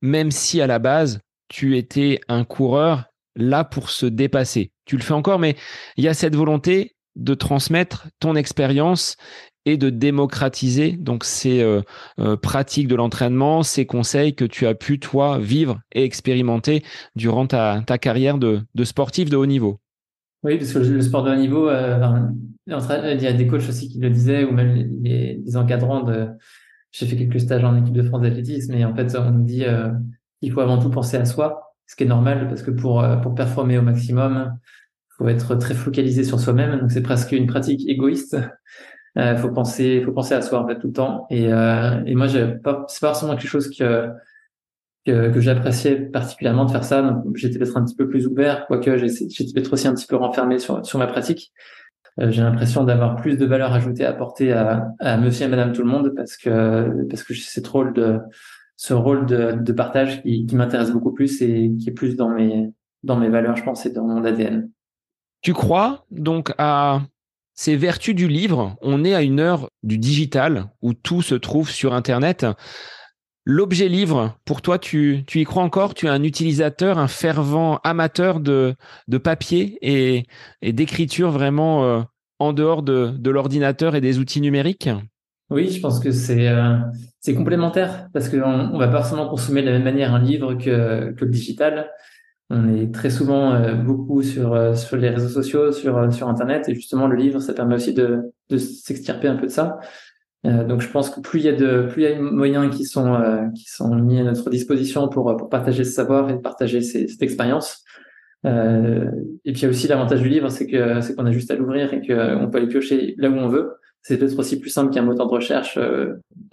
même si à la base, tu étais un coureur là pour se dépasser. Tu le fais encore, mais il y a cette volonté de transmettre ton expérience et de démocratiser donc ces euh, euh, pratiques de l'entraînement, ces conseils que tu as pu toi vivre et expérimenter durant ta, carrière de, sportif de haut niveau. Oui, parce que le sport de haut niveau, euh, il y a des coachs aussi qui le disaient, ou même les, les encadrants de. J'ai fait quelques stages en équipe de France d'athlétisme, mais en fait, on nous dit qu'il faut avant tout penser à soi, ce qui est normal parce que pour pour performer au maximum, faut être très focalisé sur soi-même. Donc c'est presque une pratique égoïste. Euh, faut penser, faut penser à soi en fait tout le temps. Et, euh, et moi, pas, c'est pas forcément quelque chose que que, j'appréciais particulièrement de faire ça. Donc j'étais peut-être un petit peu plus ouvert, quoique j'étais peut-être aussi un petit peu renfermé sur ma pratique. Euh, j'ai l'impression d'avoir plus de valeur ajoutée à apporter à, Monsieur et Madame tout le monde parce que parce que c'est trop de ce rôle de, de partage qui, qui m'intéresse beaucoup plus et qui est plus dans mes dans mes valeurs, je pense, et dans mon ADN. Tu crois donc à ces vertus du livre? On est à une heure du digital où tout se trouve sur Internet. L'objet livre, pour toi, tu, y crois encore? Tu es un utilisateur, un fervent amateur de, papier et, d'écriture vraiment euh, en dehors de, l'ordinateur et des outils numériques? Oui, je pense que c'est euh, complémentaire parce qu'on on va pas forcément consommer de la même manière un livre que, le digital. On est très souvent euh, beaucoup sur les réseaux sociaux, sur internet et justement le livre ça permet aussi de s'extirper un peu de ça. Donc je pense que plus il y a de plus il y a de moyens qui sont qui sont mis à notre disposition pour pour partager ce savoir et partager cette expérience. et puis il y a aussi l'avantage du livre, c'est que c'est qu'on a juste à l'ouvrir et qu'on peut aller piocher là où on veut. C'est peut-être aussi plus simple qu'un moteur de recherche.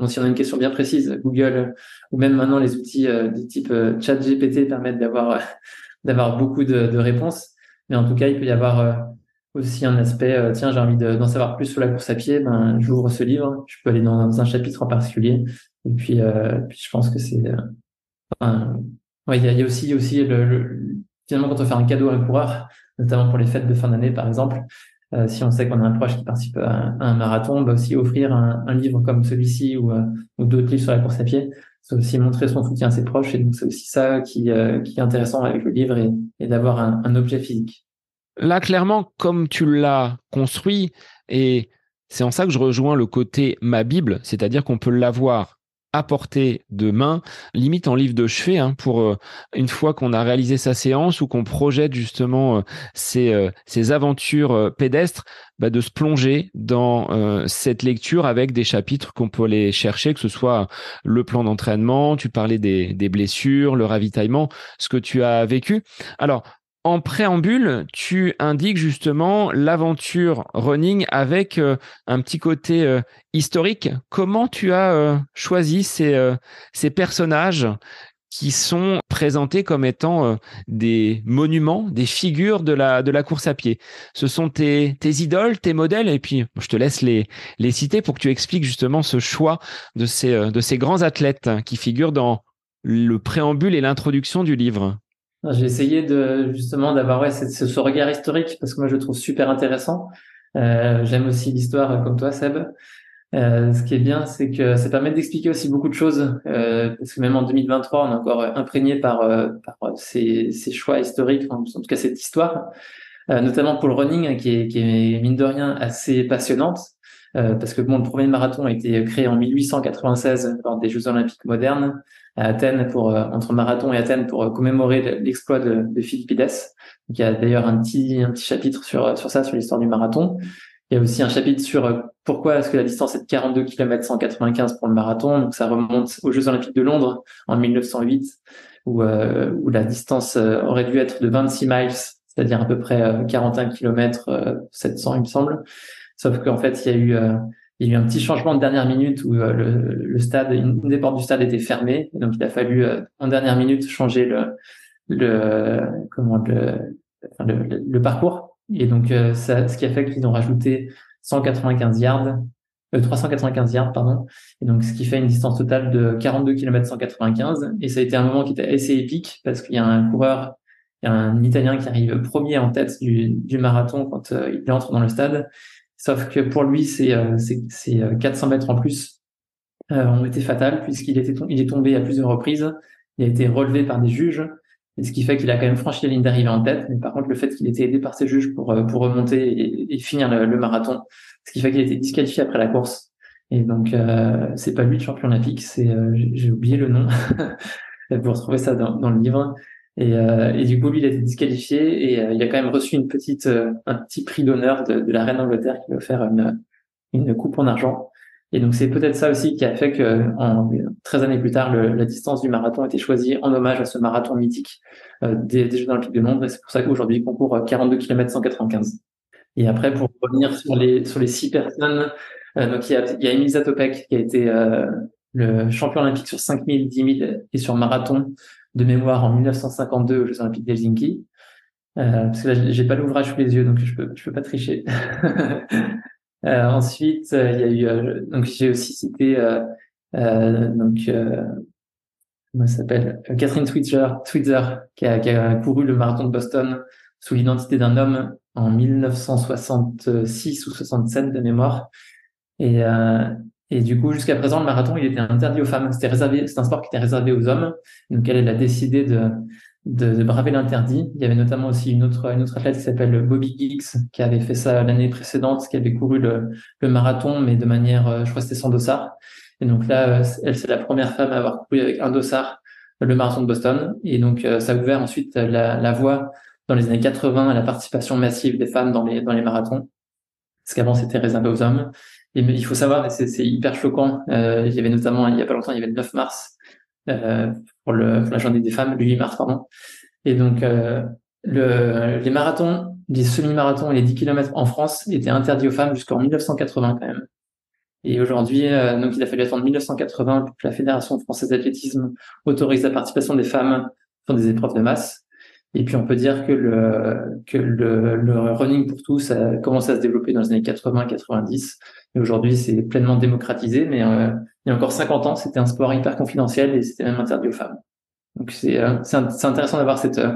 si on a une question bien précise, Google ou même maintenant les outils du type ChatGPT permettent d'avoir d'avoir beaucoup de, de, réponses. Mais en tout cas, il peut y avoir euh, aussi un aspect, euh, tiens, j'ai envie d'en savoir plus sur la course à pied, ben, j'ouvre ce livre, je peux aller dans, un chapitre en particulier. Et puis, euh, puis je pense que c'est... Ouais, il y a, y a, aussi, aussi le, le, finalement, quand on fait un cadeau à un coureur, notamment pour les fêtes de fin d'année, par exemple, euh, si on sait qu'on a un proche qui participe à, un marathon, bah aussi offrir un, un livre comme celui-ci ou, ou d'autres livres sur la course à pied, c'est aussi montrer son soutien à ses proches. Et donc, c'est aussi ça qui, euh, qui est intéressant avec le livre et, et d'avoir un, objet physique. Là, clairement, comme tu l'as construit, et c'est en ça que je rejoins le côté ma Bible, c'est-à-dire qu'on peut l'avoir à portée de main, limite en livre de chevet, hein, pour euh, une fois qu'on a réalisé sa séance ou qu'on projette justement euh, ces, euh, ces, aventures pédestres, bah, de se plonger dans cette lecture avec des chapitres qu'on peut aller chercher, que ce soit le plan d'entraînement, tu parlais des, des blessures, le ravitaillement, ce que tu as vécu. Alors, en préambule, tu indiques justement l'aventure running avec euh, un petit côté euh, historique. Comment tu as euh, choisi ces, personnages qui sont présentés comme étant des monuments, des figures de la, course à pied? Ce sont tes, idoles, tes modèles, et puis je te laisse les, citer pour que tu expliques justement ce choix de ces grands athlètes qui figurent dans le préambule et l'introduction du livre. J'ai essayé de justement d'avoir ouais, ce, ce, regard historique parce que moi je le trouve super intéressant. Euh, J'aime aussi l'histoire euh, comme toi, Seb. Euh, ce qui est bien, c'est que ça permet d'expliquer aussi beaucoup de choses, euh, parce que même en 2023, on est encore imprégné par, euh, par ces, ces, choix historiques, en, tout cas cette histoire, euh, notamment pour le running, qui est, qui est mine de rien assez passionnante, parce que bon, le premier marathon a été créé en 1896 lors des Jeux Olympiques modernes, à Athènes pour euh, entre Marathon et Athènes pour euh, commémorer l'exploit de, de Philippides. il y a d'ailleurs un petit un petit chapitre sur euh, sur ça sur l'histoire du marathon. Il y a aussi un chapitre sur pourquoi est-ce que la distance est de 42 km 195 pour le marathon. Donc ça remonte aux Jeux Olympiques de Londres en 1908 où où la distance aurait dû être de 26 miles, c'est-à-dire à peu près 41 km 700 il me semble. Sauf qu'en fait, il y a eu il y a eu un petit changement de dernière minute où euh, le, le, stade, une des portes du stade était fermée, donc il a fallu euh, en dernière minute changer le, le comment le, le, parcours. Et donc euh, ça, ce qui a fait qu'ils ont rajouté 195 yards, 395 yards pardon, et donc ce qui fait une distance totale de 42 km 195. Et ça a été un moment qui était assez épique parce qu'il y a un coureur, il y a un Italien qui arrive premier en tête du, du marathon quand il entre dans le stade Sauf que pour lui, c'est 400 euh, euh, mètres en plus ont été fatales puisqu'il était il est tombé à plusieurs reprises. Il a été relevé par des juges, et ce qui fait qu'il a quand même franchi la ligne d'arrivée en tête. Mais par contre, le fait qu'il ait été aidé par ses juges pour, pour remonter et, finir le, marathon, ce qui fait qu'il a été disqualifié après la course. Et donc, euh, c'est pas lui le champion olympique, c'est j'ai oublié le nom. Vous retrouvez ça dans, dans le livre. Et, euh, et, du coup, lui, il a été disqualifié et euh, il a quand même reçu une petite, euh, un petit prix d'honneur de, de, la reine d'Angleterre qui lui a offert une, une coupe en argent. Et donc, c'est peut-être ça aussi qui a fait que, en, 13 années plus tard, le, la distance du marathon a été choisie en hommage à ce marathon mythique des, des, Jeux Olympiques de Londres. Et c'est pour ça qu'aujourd'hui, il concourt 42 km 195. Et après, pour revenir sur les, sur les six personnes, donc il y a, il y a Emil Zatopek qui a été le champion olympique sur 5000, 10 000 et sur marathon de mémoire en 1952 aux Jeux Olympiques d'Helsinki. Euh, parce que là, j'ai pas l'ouvrage sous les yeux, donc je peux, je peux pas tricher. euh, ensuite, euh, il y a eu, euh, donc j'ai aussi cité, euh, donc, comment s'appelle, Catherine Switzer, Switzer qui, a, qui a couru le marathon de Boston sous l'identité d'un homme en 1966 ou 67 de mémoire. Et, et du coup, jusqu'à présent, le marathon, il était interdit aux femmes. C'était réservé, c'est un sport qui était réservé aux hommes. Donc, elle, elle a décidé de, de, de braver l'interdit. Il y avait notamment aussi une autre, une autre athlète qui s'appelle Bobby Giggs, qui avait fait ça l'année précédente, qui avait couru le, le marathon, mais de manière, euh, je crois c'était sans dossard. Et donc là, euh, elle, c'est la première femme à avoir couru avec un dossard le marathon de Boston. Et donc, euh, ça a ouvert ensuite la, la voie dans les années 80 à la participation massive des femmes dans les, dans les marathons. Parce qu'avant, c'était réservé aux hommes. Il faut savoir, c'est hyper choquant. Euh, il y avait notamment, il y a pas longtemps, il y avait le 9 mars euh, pour, le, pour la journée des femmes, le 8 mars, pardon. Et donc, euh, le, les marathons, les semi-marathons et les 10 km en France étaient interdits aux femmes jusqu'en 1980 quand même. Et aujourd'hui, euh, donc il a fallu attendre 1980 pour que la Fédération française d'athlétisme autorise la participation des femmes dans des épreuves de masse. Et puis on peut dire que le que le, le running pour tous a commencé à se développer dans les années 80-90 et aujourd'hui, c'est pleinement démocratisé, mais euh, il y a encore 50 ans, c'était un sport hyper confidentiel et c'était même interdit aux femmes. Donc c'est euh, intéressant d'avoir cette euh,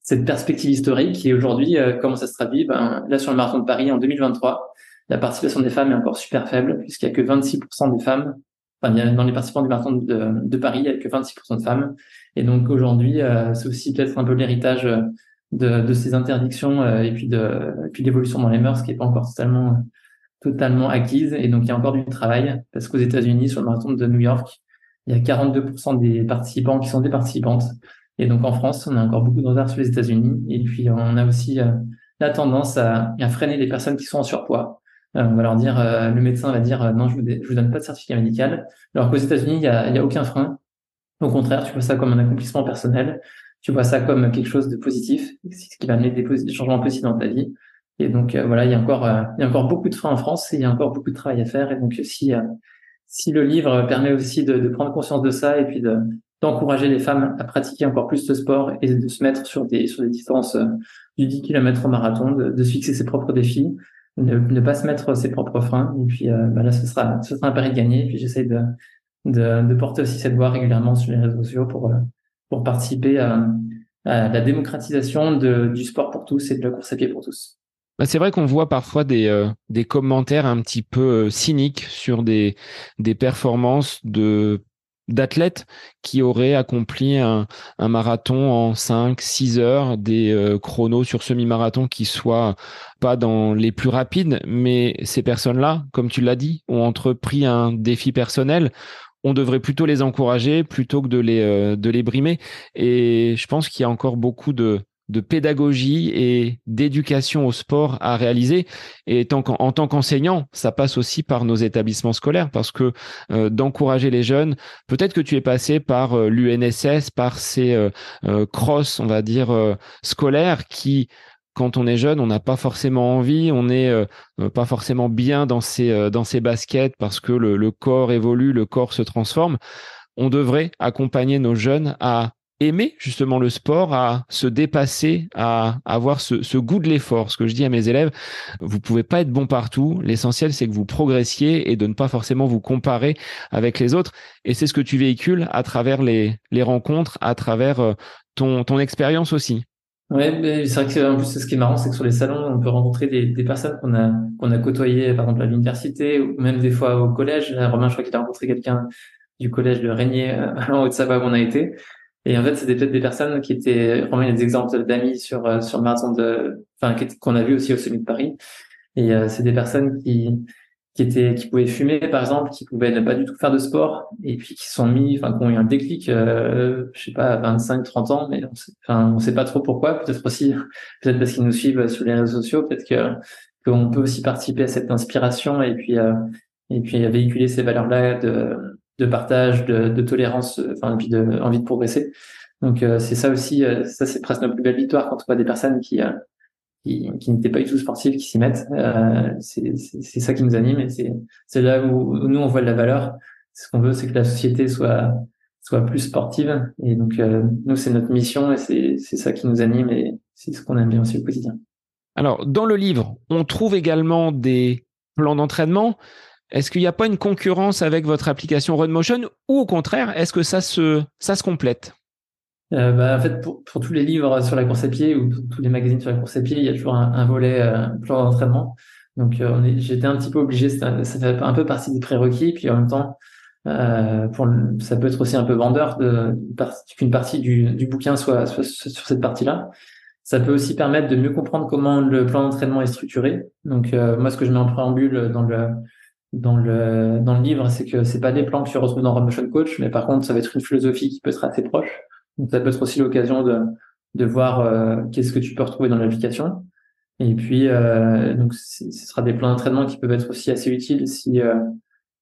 cette perspective historique qui aujourd'hui comment ça se traduit? Ben, Là sur le marathon de Paris en 2023, la participation des femmes est encore super faible puisqu'il y a que 26% des femmes. Enfin, il y a, dans les participants du marathon de, de Paris, il y a que 26% de femmes. Et donc aujourd'hui, c'est aussi peut-être un peu l'héritage de, de, ces interdictions et puis de et puis l'évolution dans les mœurs qui est pas encore totalement totalement acquise. Et donc, il y a encore du travail parce qu'aux États-Unis, sur le marathon de New York, il y a 42% des participants qui sont des participantes. Et donc, en France, on a encore beaucoup de retard sur les États-Unis. Et puis, on a aussi euh, la tendance à, à, freiner les personnes qui sont en surpoids. Euh, on va leur dire, euh, le médecin va dire, non, je vous, je vous donne pas de certificat médical. Alors qu'aux États-Unis, il y a, y a aucun frein. Au contraire, tu vois ça comme un accomplissement personnel. Tu vois ça comme quelque chose de positif, ce qui va amener des, changements positifs dans ta vie. Et donc euh, voilà, il y a encore euh, il y a encore beaucoup de freins en France et il y a encore beaucoup de travail à faire. Et donc si euh, si le livre permet aussi de, prendre conscience de ça et puis de d'encourager les femmes à pratiquer encore plus de sport et de se mettre sur des sur des distances du 10 km au marathon, de, se fixer ses propres défis, ne, ne pas se mettre ses propres freins. Et puis bah là, ce sera ce sera un pari de gagner. Et puis j'essaie de, de, de porter aussi cette voix régulièrement sur les réseaux sociaux pour pour participer à, à la démocratisation de, du sport pour tous et de la course à pied pour tous. Bah, c'est vrai qu'on voit parfois des, euh, des commentaires un petit peu euh, cyniques sur des, des performances de d'athlètes qui auraient accompli un, un, marathon en 5, 6 heures, des euh, chronos sur semi-marathon qui soient pas dans les plus rapides, mais ces personnes-là, comme tu l'as dit, ont entrepris un défi personnel. On devrait plutôt les encourager plutôt que de les, de les brimer. Et je pense qu'il y a encore beaucoup de, de pédagogie et d'éducation au sport à réaliser. Et tant en tant qu'enseignant, ça passe aussi par nos établissements scolaires parce que euh, d'encourager les jeunes, peut-être que tu es passé par euh, l'UNSS, par ces euh, cross, on va dire, scolaires qui quand on est jeune, on n'a pas forcément envie, on n'est pas forcément bien dans ses, dans ses baskets parce que le, corps évolue, le corps se transforme. On devrait accompagner nos jeunes à aimer justement le sport, à se dépasser, à avoir ce, ce goût de l'effort. Ce que je dis à mes élèves, vous pouvez pas être bon partout. L'essentiel, c'est que vous progressiez et de ne pas forcément vous comparer avec les autres. Et c'est ce que tu véhicules à travers les, les rencontres, à travers euh, ton, ton expérience aussi. Mais c'est vrai que en plus ce qui est marrant, c'est que sur les salons, on peut rencontrer des, des personnes qu'on a qu'on a côtoyées, par exemple à l'université ou même des fois au collège. Romain, je crois qu'il a rencontré quelqu'un du collège de Régnier en Haute-Savoie où on a été. Et en fait, c'était peut-être des personnes qui étaient vraiment des exemples d'amis sur sur le marathon de, enfin qu'on a vu aussi au Sommet de Paris. Et euh, c'est des personnes qui qui étaient qui pouvaient fumer par exemple, qui pouvaient ne pas du tout faire de sport et puis qui sont mis, enfin qui ont eu un déclic, euh, je sais pas, à 25, 30 ans, mais on sait, enfin on sait pas trop pourquoi. Peut-être aussi, peut-être parce qu'ils nous suivent sur les réseaux sociaux, peut-être que qu'on peut aussi participer à cette inspiration et puis euh, et puis véhiculer ces valeurs-là de de partage, de, de tolérance, enfin et puis de envie de progresser. Donc euh, c'est ça aussi, euh, ça c'est presque notre plus belle victoire quand on voit des personnes qui euh, qui, qui n'étaient pas du tout sportifs qui s'y mettent. Euh, c'est ça qui nous anime et c'est là où, nous on voit de la valeur. Ce qu'on veut, c'est que la société soit soit plus sportive. Et donc euh, nous, c'est notre mission et c'est ça qui nous anime et c'est ce qu'on aime bien aussi au quotidien. Alors dans le livre, on trouve également des plans d'entraînement. Est-ce qu'il n'y a pas une concurrence avec votre application RunMotion ou au contraire, est-ce que ça se ça se complète? Euh, bah, en fait, pour, pour, tous les livres sur la course à pied ou tous les magazines sur la course à pied, il y a toujours un, un volet euh, plan d'entraînement. Donc, euh, j'étais un petit peu obligé, ça fait un peu partie des prérequis. Puis en même temps, euh, pour ça peut être aussi un peu vendeur de qu'une partie du, du bouquin soit, soit, sur cette partie-là. Ça peut aussi permettre de mieux comprendre comment le plan d'entraînement est structuré. Donc, euh, moi, ce que je mets en préambule dans le dans le dans le livre, c'est que c'est pas des plans que tu retrouves dans Run Motion Coach, mais par contre, ça va être une philosophie qui peut être assez proche. Donc ça peut être aussi l'occasion de, de voir euh, qu'est-ce que tu peux retrouver dans l'application. Et puis euh, donc ce sera des plans d'entraînement qui peuvent être aussi assez utiles si euh,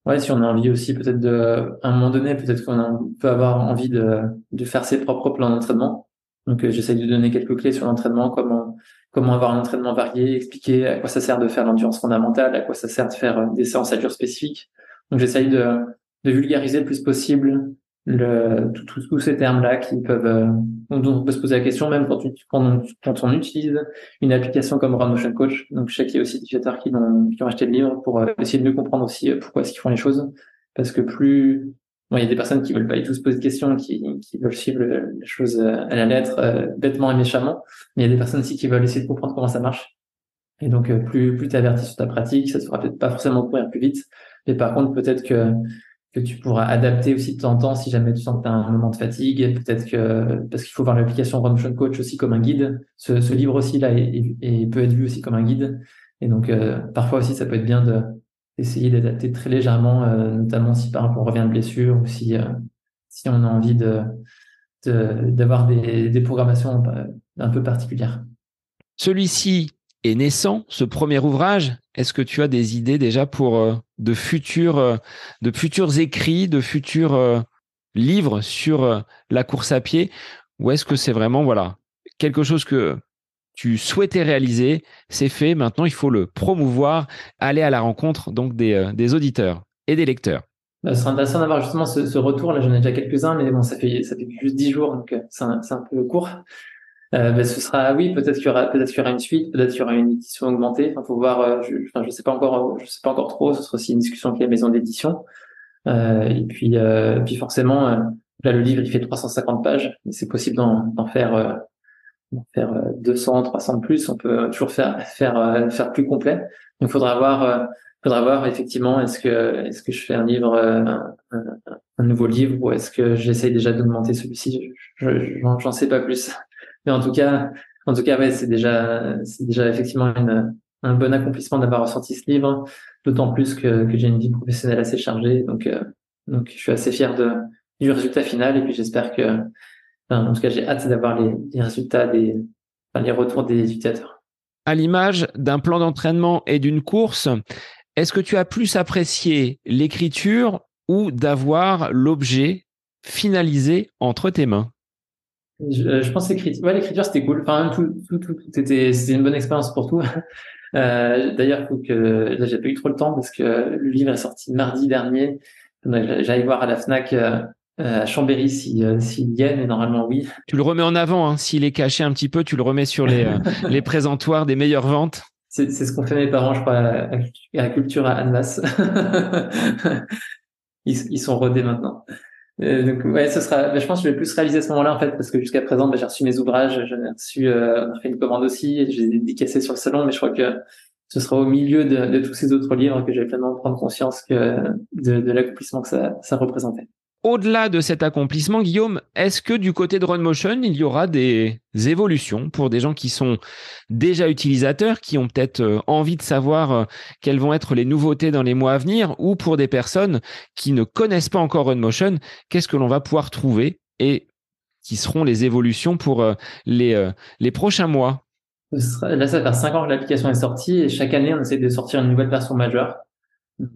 ouais si on a envie aussi peut-être de à un moment donné peut-être qu'on peut avoir envie de, de faire ses propres plans d'entraînement. Donc euh, j'essaie de donner quelques clés sur l'entraînement, comment comment avoir un entraînement varié, expliquer à quoi ça sert de faire l'endurance fondamentale, à quoi ça sert de faire des séances à dur spécifiques. Donc j'essaye de, de vulgariser le plus possible le, tous ces termes-là qui peuvent, euh, dont on peut se poser la question même quand, quand, on, quand on utilise une application comme Run Motion Coach. Donc, je sais qu'il y a aussi des utilisateurs qui, ont, qui ont acheté le livre pour euh, essayer de mieux comprendre aussi euh, pourquoi est-ce qu'ils font les choses. Parce que plus, bon, il y a des personnes qui veulent pas du tout se poser de questions, qui, qui veulent suivre les choses à la lettre, bêtement et méchamment. Mais il y a des personnes aussi qui veulent essayer de comprendre comment ça marche. Et donc, plus, plus tu avertis sur ta pratique, ça se fera peut-être pas forcément courir plus vite. Mais par contre, peut-être que que tu pourras adapter aussi de temps en temps si jamais tu sens que tu as un moment de fatigue. Peut-être que, parce qu'il faut voir l'application Runmotion Coach aussi comme un guide. Ce, ce livre aussi, là, et peut être vu aussi comme un guide. Et donc, euh, parfois aussi, ça peut être bien de, d'essayer d'adapter très légèrement, euh, notamment si par exemple on revient de blessure ou si, euh, si on a envie de, de d'avoir des, des programmations un peu particulières. Celui-ci est naissant, ce premier ouvrage. Est-ce que tu as des idées déjà pour euh, de futurs, euh, de futurs écrits, de futurs euh, livres sur la course à pied, ou est-ce que c'est vraiment voilà quelque chose que tu souhaitais réaliser, c'est fait. Maintenant, il faut le promouvoir, aller à la rencontre donc des, auditeurs et des lecteurs? Bah, ce serait intéressant d'avoir justement ce, retour. Là, j'en ai déjà quelques-uns, mais bon, ça fait ça fait juste dix jours, donc c'est un, peu court. Euh, ben, ce sera oui peut-être qu'il y aura peut-être qu'il y aura une suite peut-être qu'il y aura une édition augmentée. Enfin faut voir euh, je, enfin, je sais pas encore je sais pas encore trop. Ce sera aussi une discussion avec les maisons d'édition. Euh, et puis euh, puis forcément euh, là le livre il fait 350 pages. C'est possible d'en faire d'en faire 200 300 de plus. On peut toujours faire faire faire plus complet. Donc faudra voir faudra voir effectivement est-ce que est-ce que je fais un livre un, un, nouveau livre ou est-ce que j'essaye déjà d'augmenter celui-ci. J'en sais pas plus mais en tout cas, en tout cas, ouais, c'est déjà, c'est déjà effectivement un bon accomplissement d'avoir ressorti ce livre, d'autant plus que, j'ai une vie professionnelle assez chargée. Donc, euh, donc, je suis assez fier de, du résultat final. Et puis, j'espère que, en tout cas, j'ai hâte d'avoir les, les, résultats des, enfin, les retours des utilisateurs. À l'image d'un plan d'entraînement et d'une course, est-ce que tu as plus apprécié l'écriture ou d'avoir l'objet finalisé entre tes mains? Je, je pense l'écriture, ouais, l'écriture c'était cool. Enfin, tout, tout, tout, c'était, c'était une bonne expérience pour tout. Euh, d'ailleurs, faut que là, j'ai pas eu trop le temps parce que le livre est sorti mardi dernier. J'allais voir à la Fnac euh, à Chambéry si euh, s'il y a, mais normalement oui. Tu le remets en avant, hein. s'il est caché un petit peu, tu le remets sur les euh, les présentoirs des meilleures ventes. C'est, c'est ce qu'ont fait mes parents, je crois, à, la culture à Annemasse. ils, ils sont rodés maintenant. Donc ouais, ce sera. Ben, je pense que je vais plus réaliser ce moment-là en fait, parce que jusqu'à présent, ben, j'ai reçu mes ouvrages, j'ai reçu, euh, fait une commande aussi, j'ai dédicacé sur le salon, mais je crois que ce sera au milieu de, tous ces autres livres que j'ai pleinement prendre conscience que de, de l'accomplissement que ça, ça représentait. Au-delà de cet accomplissement, Guillaume, est-ce que du côté de RunMotion, il y aura des évolutions pour des gens qui sont déjà utilisateurs, qui ont peut-être euh, envie de savoir euh, quelles vont être les nouveautés dans les mois à venir, ou pour des personnes qui ne connaissent pas encore RunMotion, qu'est-ce que l'on va pouvoir trouver et qui seront les évolutions pour euh, les, prochains mois? Là, ça fait 5 ans que l'application est sortie et chaque année, on essaie de sortir une nouvelle version majeure.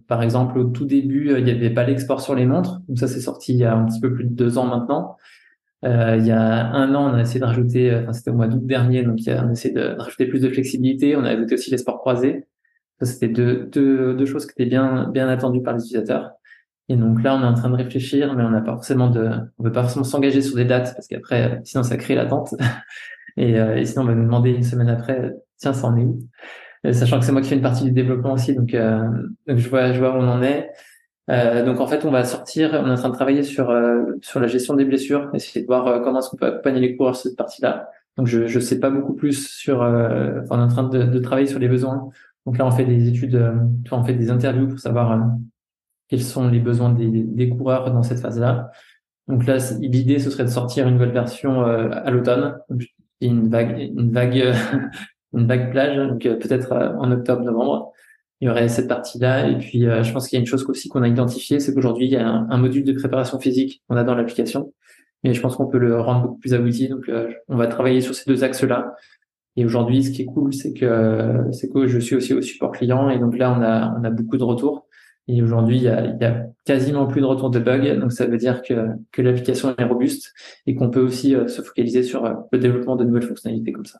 Par exemple, au tout début, euh, il n'y avait pas l'export sur les montres. Donc ça, c'est sorti il y a un petit peu plus de deux ans maintenant. Euh, il y a un an, on a essayé de rajouter, euh, enfin c'était au mois d'août dernier, donc on a essayé de, rajouter plus de flexibilité. On a ajouté aussi les sports croisés. Ça, c'était deux, deux, deux choses qui étaient bien, bien attendues par les utilisateurs. Et donc là, on est en train de réfléchir, mais on n'a pas forcément de, on veut pas forcément s'engager sur des dates parce qu'après, sinon ça crée l'attente. et, et sinon, on va nous demander une semaine après, tiens, ça en est où? Sachant que c'est moi qui fais une partie du développement aussi, donc, euh, je vois, je où on en est. Euh, donc en fait, on va sortir, on est en train de travailler sur euh, la gestion des blessures, essayer de voir euh, comment est-ce qu'on peut accompagner les coureurs sur cette partie-là. Donc je je sais pas beaucoup plus sur, euh, enfin, on est en train de, de, travailler sur les besoins. Donc là, on fait des études, on fait des interviews pour savoir quels sont les besoins des, des coureurs dans cette phase-là. Donc là, l'idée, ce serait de sortir une nouvelle version à l'automne, une vague, une vague une vague plage, donc euh, peut-être euh, en octobre-novembre. Il y aurait cette partie-là. Et puis, euh, je pense qu'il y a une chose aussi qu'on a identifiée, c'est qu'aujourd'hui, il y a un, module de préparation physique qu'on a dans l'application. Mais je pense qu'on peut le rendre beaucoup plus abouti. Donc, on va travailler sur ces deux axes-là. Et aujourd'hui, ce qui est cool, c'est que c'est que je suis aussi au support client. Et donc là, on a on a beaucoup de retours. Et aujourd'hui, il y a, il y a quasiment plus de retours de bugs. Donc ça veut dire que que l'application est robuste et qu'on peut aussi se focaliser sur le développement de nouvelles fonctionnalités comme ça.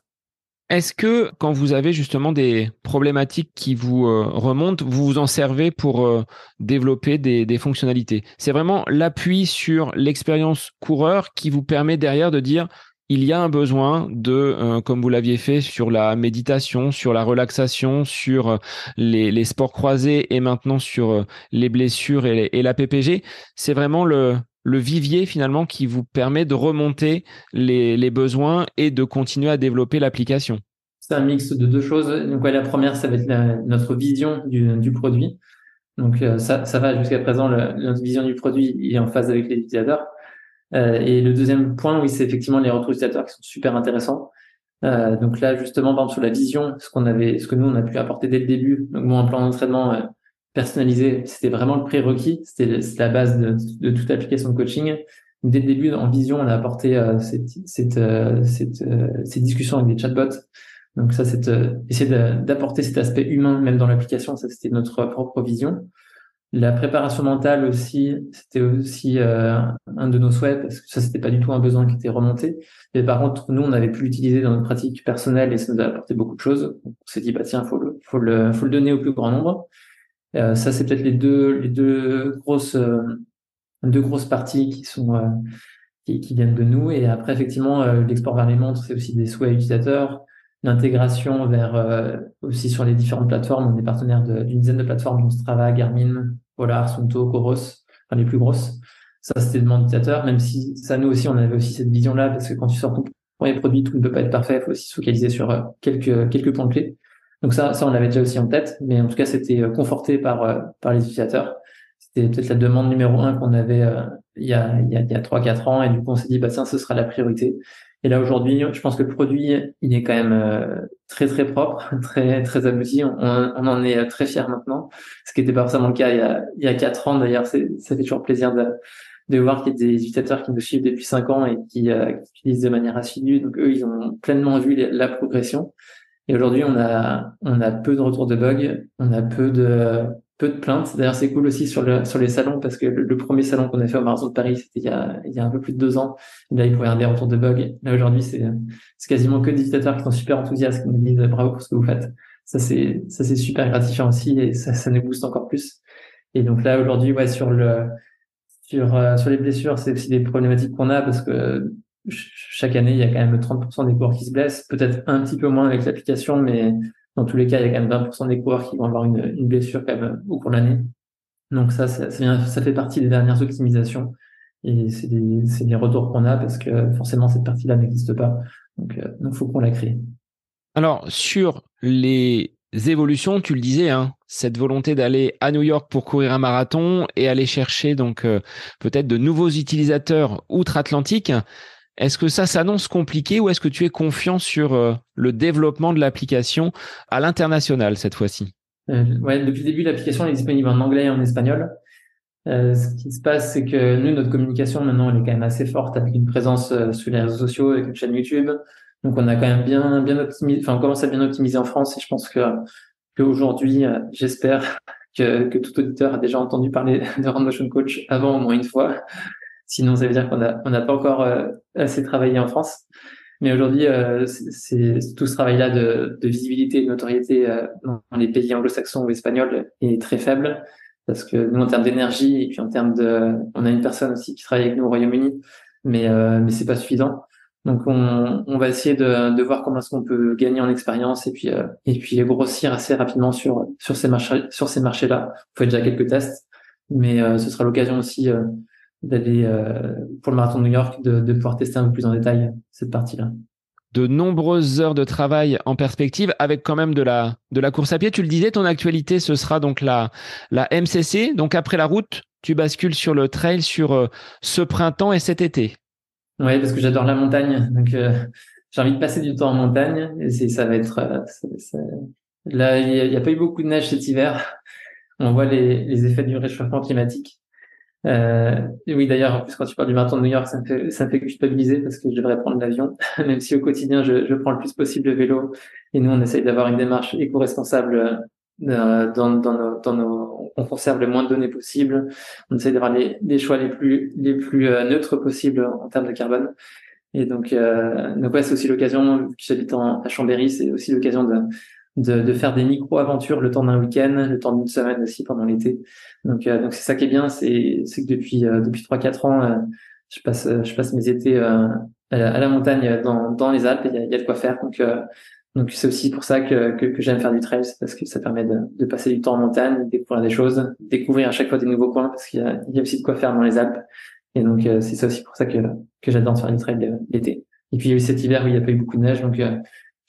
Est-ce que quand vous avez justement des problématiques qui vous euh, remontent, vous vous en servez pour euh, développer des, fonctionnalités? C'est vraiment l'appui sur l'expérience coureur qui vous permet derrière de dire il y a un besoin de, euh, comme vous l'aviez fait, sur la méditation, sur la relaxation, sur les, sports croisés et maintenant sur les blessures et la PPG. C'est vraiment le, le vivier finalement qui vous permet de remonter les, besoins et de continuer à développer l'application C'est un mix de deux choses. Donc, la première, ça va être notre vision du, du produit. Donc, euh, ça, va jusqu'à présent, notre vision du produit est en phase avec les utilisateurs. Euh, et le deuxième point, oui, c'est effectivement les retours utilisateurs qui sont super intéressants. Euh, donc là, justement, par exemple, sur la vision, ce qu'on avait, ce que nous on a pu apporter dès le début, donc moi, un plan d'entraînement personnalisé. C'était vraiment le prérequis. C'était la base de, de, toute application de coaching. Dès le début, en vision, on a apporté euh, cette, cette, euh, cette, euh, ces discussions avec des chatbots. Donc ça, c'est essayer d'apporter cet aspect humain même dans l'application. Ça, c'était notre propre vision. La préparation mentale aussi, c'était aussi un de nos souhaits parce que ça, c'était pas du tout un besoin qui était remonté. Et par contre, nous, on avait pu l'utiliser dans notre pratique personnelle et ça nous a apporté beaucoup de choses. On s'est dit, bah tiens, faut le, faut le, faut le donner au plus grand nombre. Euh, ça, c'est peut-être les deux, les deux grosses, euh, deux grosses parties qui sont euh, qui, qui, viennent de nous. Et après, effectivement, l'export vers les montres, c'est aussi des souhaits utilisateurs, l'intégration vers aussi sur les différentes plateformes. On est partenaire d'une dizaine de plateformes, dont Strava, Garmin, Polar, Sunto, Coros, enfin les plus grosses. Ça, c'était demande utilisateur, même si ça, nous aussi, on avait aussi cette vision-là, parce que quand tu sors ton premier produit, tout ne peut pas être parfait, il faut aussi se focaliser sur quelques, quelques points clés. Donc ça, ça on l'avait déjà aussi en tête, mais en tout cas c'était euh, conforté par euh, par les utilisateurs. C'était peut-être la demande numéro un qu'on avait euh, il y a il y a, a 3-4 ans, et du coup on s'est dit bah tiens ce sera la priorité. Et là aujourd'hui, je pense que le produit il est quand même très très propre, très très abouti. On, on en est très fier maintenant, ce qui n'était pas forcément le cas il y a il y a quatre ans. D'ailleurs, ça fait toujours plaisir de de voir qu'il y a des utilisateurs qui nous suivent depuis cinq ans et qui, qui utilisent de manière assidue. Donc eux, ils ont pleinement vu la progression. Et aujourd'hui, on a, on a peu de retours de bugs, on a peu de, peu de plaintes. D'ailleurs, c'est cool aussi sur le, sur les salons parce que le, premier salon qu'on a fait au marathon de Paris, c'était il y a, il y a un peu plus de deux ans. là, il pouvait y avoir des retours de bugs. Là, aujourd'hui, c'est, c'est quasiment que des utilisateurs qui sont super enthousiastes, qui nous disent bravo pour ce que vous faites. Ça, c'est, ça, c'est super gratifiant aussi et ça, ça nous booste encore plus. Et donc là, aujourd'hui, ouais, sur le, sur, euh, sur les blessures, c'est aussi des problématiques qu'on a parce que chaque année, il y a quand même 30% des coureurs qui se blessent, peut-être un petit peu moins avec l'application, mais dans tous les cas, il y a quand même 20% des coureurs qui vont avoir une, blessure quand même au cours de l'année. Donc ça, ça, fait partie des dernières optimisations. et c'est des, retours qu'on a parce que forcément cette partie-là n'existe pas. Donc, il faut qu'on la crée. Alors, sur les évolutions, tu le disais, hein, cette volonté d'aller à New York pour courir un marathon et aller chercher donc peut-être de nouveaux utilisateurs outre-Atlantique. Est-ce que ça s'annonce compliqué ou est-ce que tu es confiant sur le développement de l'application à l'international cette fois-ci? Euh, ouais, depuis le début, l'application est disponible en anglais et en espagnol. Euh, ce qui se passe, c'est que nous, notre communication maintenant, elle est quand même assez forte avec une présence euh, sur les réseaux sociaux, avec une chaîne YouTube. Donc, on a quand même bien, bien optimisé, enfin, on commence à bien optimiser en France et je pense que, qu'aujourd'hui, euh, j'espère que, que tout auditeur a déjà entendu parler de Run Motion Coach avant au moins une fois. Sinon, ça veut dire qu'on a, on n'a pas encore euh, assez travaillé en France. Mais aujourd'hui, euh, c'est tout ce travail-là de, de, visibilité et de notoriété euh, dans les pays anglo-saxons ou espagnols est très faible parce que nous, en termes d'énergie et puis en termes de, on a une personne aussi qui travaille avec nous au Royaume-Uni, mais mais c'est pas suffisant. Donc on, on va essayer de, de voir comment est-ce qu'on peut gagner en expérience et puis et puis grossir assez rapidement sur sur ces marchés sur ces marchés-là. On fait déjà quelques tests, mais ce sera l'occasion aussi d'aller euh, pour le marathon de New York, de, de, pouvoir tester un peu plus en détail cette partie-là. De nombreuses heures de travail en perspective, avec quand même de la de la course à pied. Tu le disais, ton actualité ce sera donc la la MCC. Donc après la route, tu bascules sur le trail sur euh, ce printemps et cet été. Oui, parce que j'adore la montagne. Donc euh, j'ai envie de passer du temps en montagne. Et ça va être là, il n'y a, a, pas eu beaucoup de neige cet hiver. On voit les, les effets du réchauffement climatique. Euh, oui, d'ailleurs, quand tu parles du marathon de New York, ça me fait, ça me fait culpabiliser parce que je devrais prendre l'avion, même si au quotidien, je, je, prends le plus possible le vélo. Et nous, on essaye d'avoir une démarche éco-responsable euh, dans, dans, nos, dans nos, on conserve le moins de données possible. On essaye d'avoir les, les choix les plus, les plus euh, neutres possibles en termes de carbone. Et donc, euh, donc ouais, c'est aussi l'occasion, j'habite à Chambéry, c'est aussi l'occasion de, de, de, faire des micro-aventures le temps d'un week-end, le temps d'une semaine aussi pendant l'été. Donc, euh, donc c'est ça qui est bien, c'est que depuis euh, depuis trois quatre ans, euh, je passe je passe mes étés à la, montagne dans, dans les Alpes. Il y a, y a, de quoi faire. Donc donc c'est aussi pour ça que, que, que j'aime faire du trail, parce que ça permet de, de, passer du temps en montagne, découvrir des choses, découvrir à chaque fois des nouveaux coins, parce qu'il y a, il y a aussi de quoi faire dans les Alpes. Et donc c'est ça aussi pour ça que, que j'adore faire du trail l'été. Et puis il y a eu cet hiver où il n'y a pas eu beaucoup de neige, donc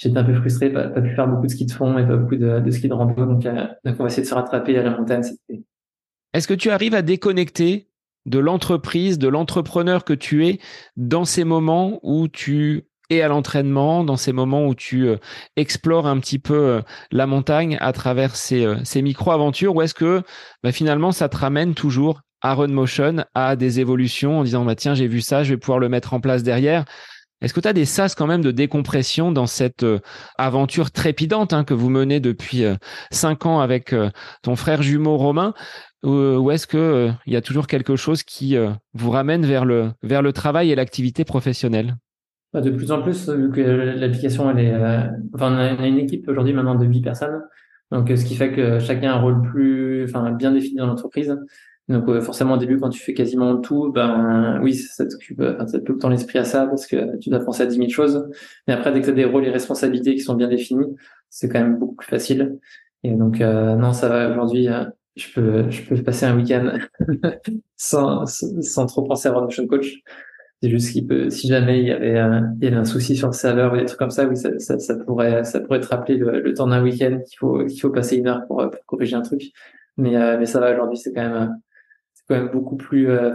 j'étais un peu frustré, pas, pu faire beaucoup de ski de fond et pas beaucoup de, ski de rando. Donc, donc on va essayer de se rattraper à la montagne. Est-ce que tu arrives à déconnecter de l'entreprise, de l'entrepreneur que tu es dans ces moments où tu es à l'entraînement, dans ces moments où tu euh, explores un petit peu euh, la montagne à travers ces, euh, ces micro-aventures, ou est-ce que bah, finalement ça te ramène toujours à Run Motion, à des évolutions en disant bah, tiens j'ai vu ça, je vais pouvoir le mettre en place derrière? Est-ce que tu as des sas quand même de décompression dans cette euh, aventure trépidante hein, que vous menez depuis euh, cinq ans avec euh, ton frère jumeau Romain ou, est-ce que il y a toujours quelque chose qui vous ramène vers le vers le travail et l'activité professionnelle? Bah, De plus en plus, vu que l'application elle est, enfin on a une équipe aujourd'hui maintenant de huit personnes, donc ce qui fait que chacun a un rôle plus, enfin bien défini dans l'entreprise. Donc euh, forcément au début quand tu fais quasiment tout, ben oui ça t'occupe, enfin, ça le temps l'esprit à ça parce que tu dois penser à 10 000 choses. Mais après dès que tu as des rôles et responsabilités qui sont bien définis, c'est quand même beaucoup plus facile. Et donc euh, non ça va aujourd'hui, euh, je peux je peux passer un week-end sans, sans trop penser à avoir motion coach. C'est juste qu'il peut, si jamais il y avait un, il y avait un souci sur le serveur ou des trucs comme ça, oui, ça, ça, pourrait, ça pourrait te rappeler le, temps d'un week-end qu'il faut, qu'il faut passer une heure pour, pour corriger un truc. Mais, mais ça va aujourd'hui, c'est quand même, quand même beaucoup plus. Euh,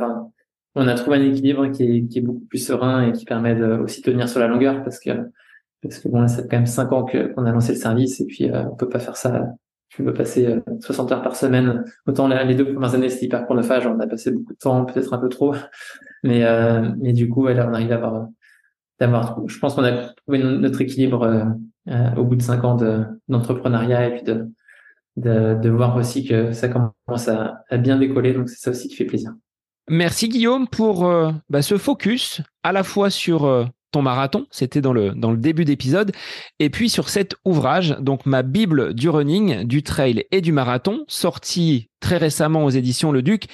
on a trouvé un équilibre qui est, qui est beaucoup plus serein et qui permet de aussi tenir sur la longueur parce que parce que bon là, ça fait quand même cinq ans qu'on a lancé le service et puis euh, on peut pas faire ça. Tu veux passer 60 euh, heures par semaine. Autant les deux premières années c'était hyper chronophage, on a passé beaucoup de temps, peut-être un peu trop, mais euh, mais du coup là on arrive à avoir d'avoir. Je pense qu'on a trouvé notre équilibre au bout de cinq ans d'entrepreneuriat et puis de de, voir aussi que ça commence à, bien décoller. Donc c'est ça aussi qui fait plaisir. Merci Guillaume pour euh, bah, ce focus à la fois sur euh, ton marathon, c'était dans le, dans le début d'épisode, et puis sur cet ouvrage, donc ma Bible du running, du trail et du marathon, sorti très récemment aux éditions Le Duc.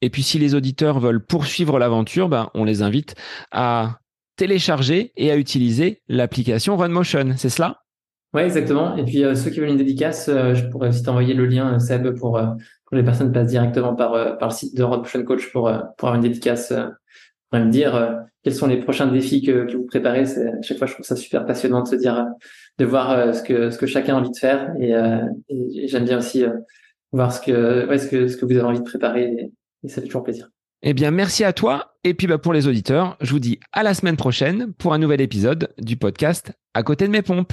Et puis si les auditeurs veulent poursuivre l'aventure, bah, on les invite à télécharger et à utiliser l'application RunMotion. C'est cela? Ouais, exactement. Et puis euh, ceux qui veulent une dédicace, euh, je pourrais aussi t'envoyer le lien, euh, Seb, pour, pour les personnes passent directement par, par le site de Road Coach pour, pour avoir une dédicace me dire quels sont les prochains défis que, que vous préparez. À chaque fois, je trouve ça super passionnant de se dire, de voir ce que ce que chacun a envie de faire. Et, et j'aime bien aussi voir ce que, ouais, ce que ce que vous avez envie de préparer. Et, et ça fait toujours plaisir. Eh bien, merci à toi. Et puis, bah, pour les auditeurs, je vous dis à la semaine prochaine pour un nouvel épisode du podcast À côté de mes pompes.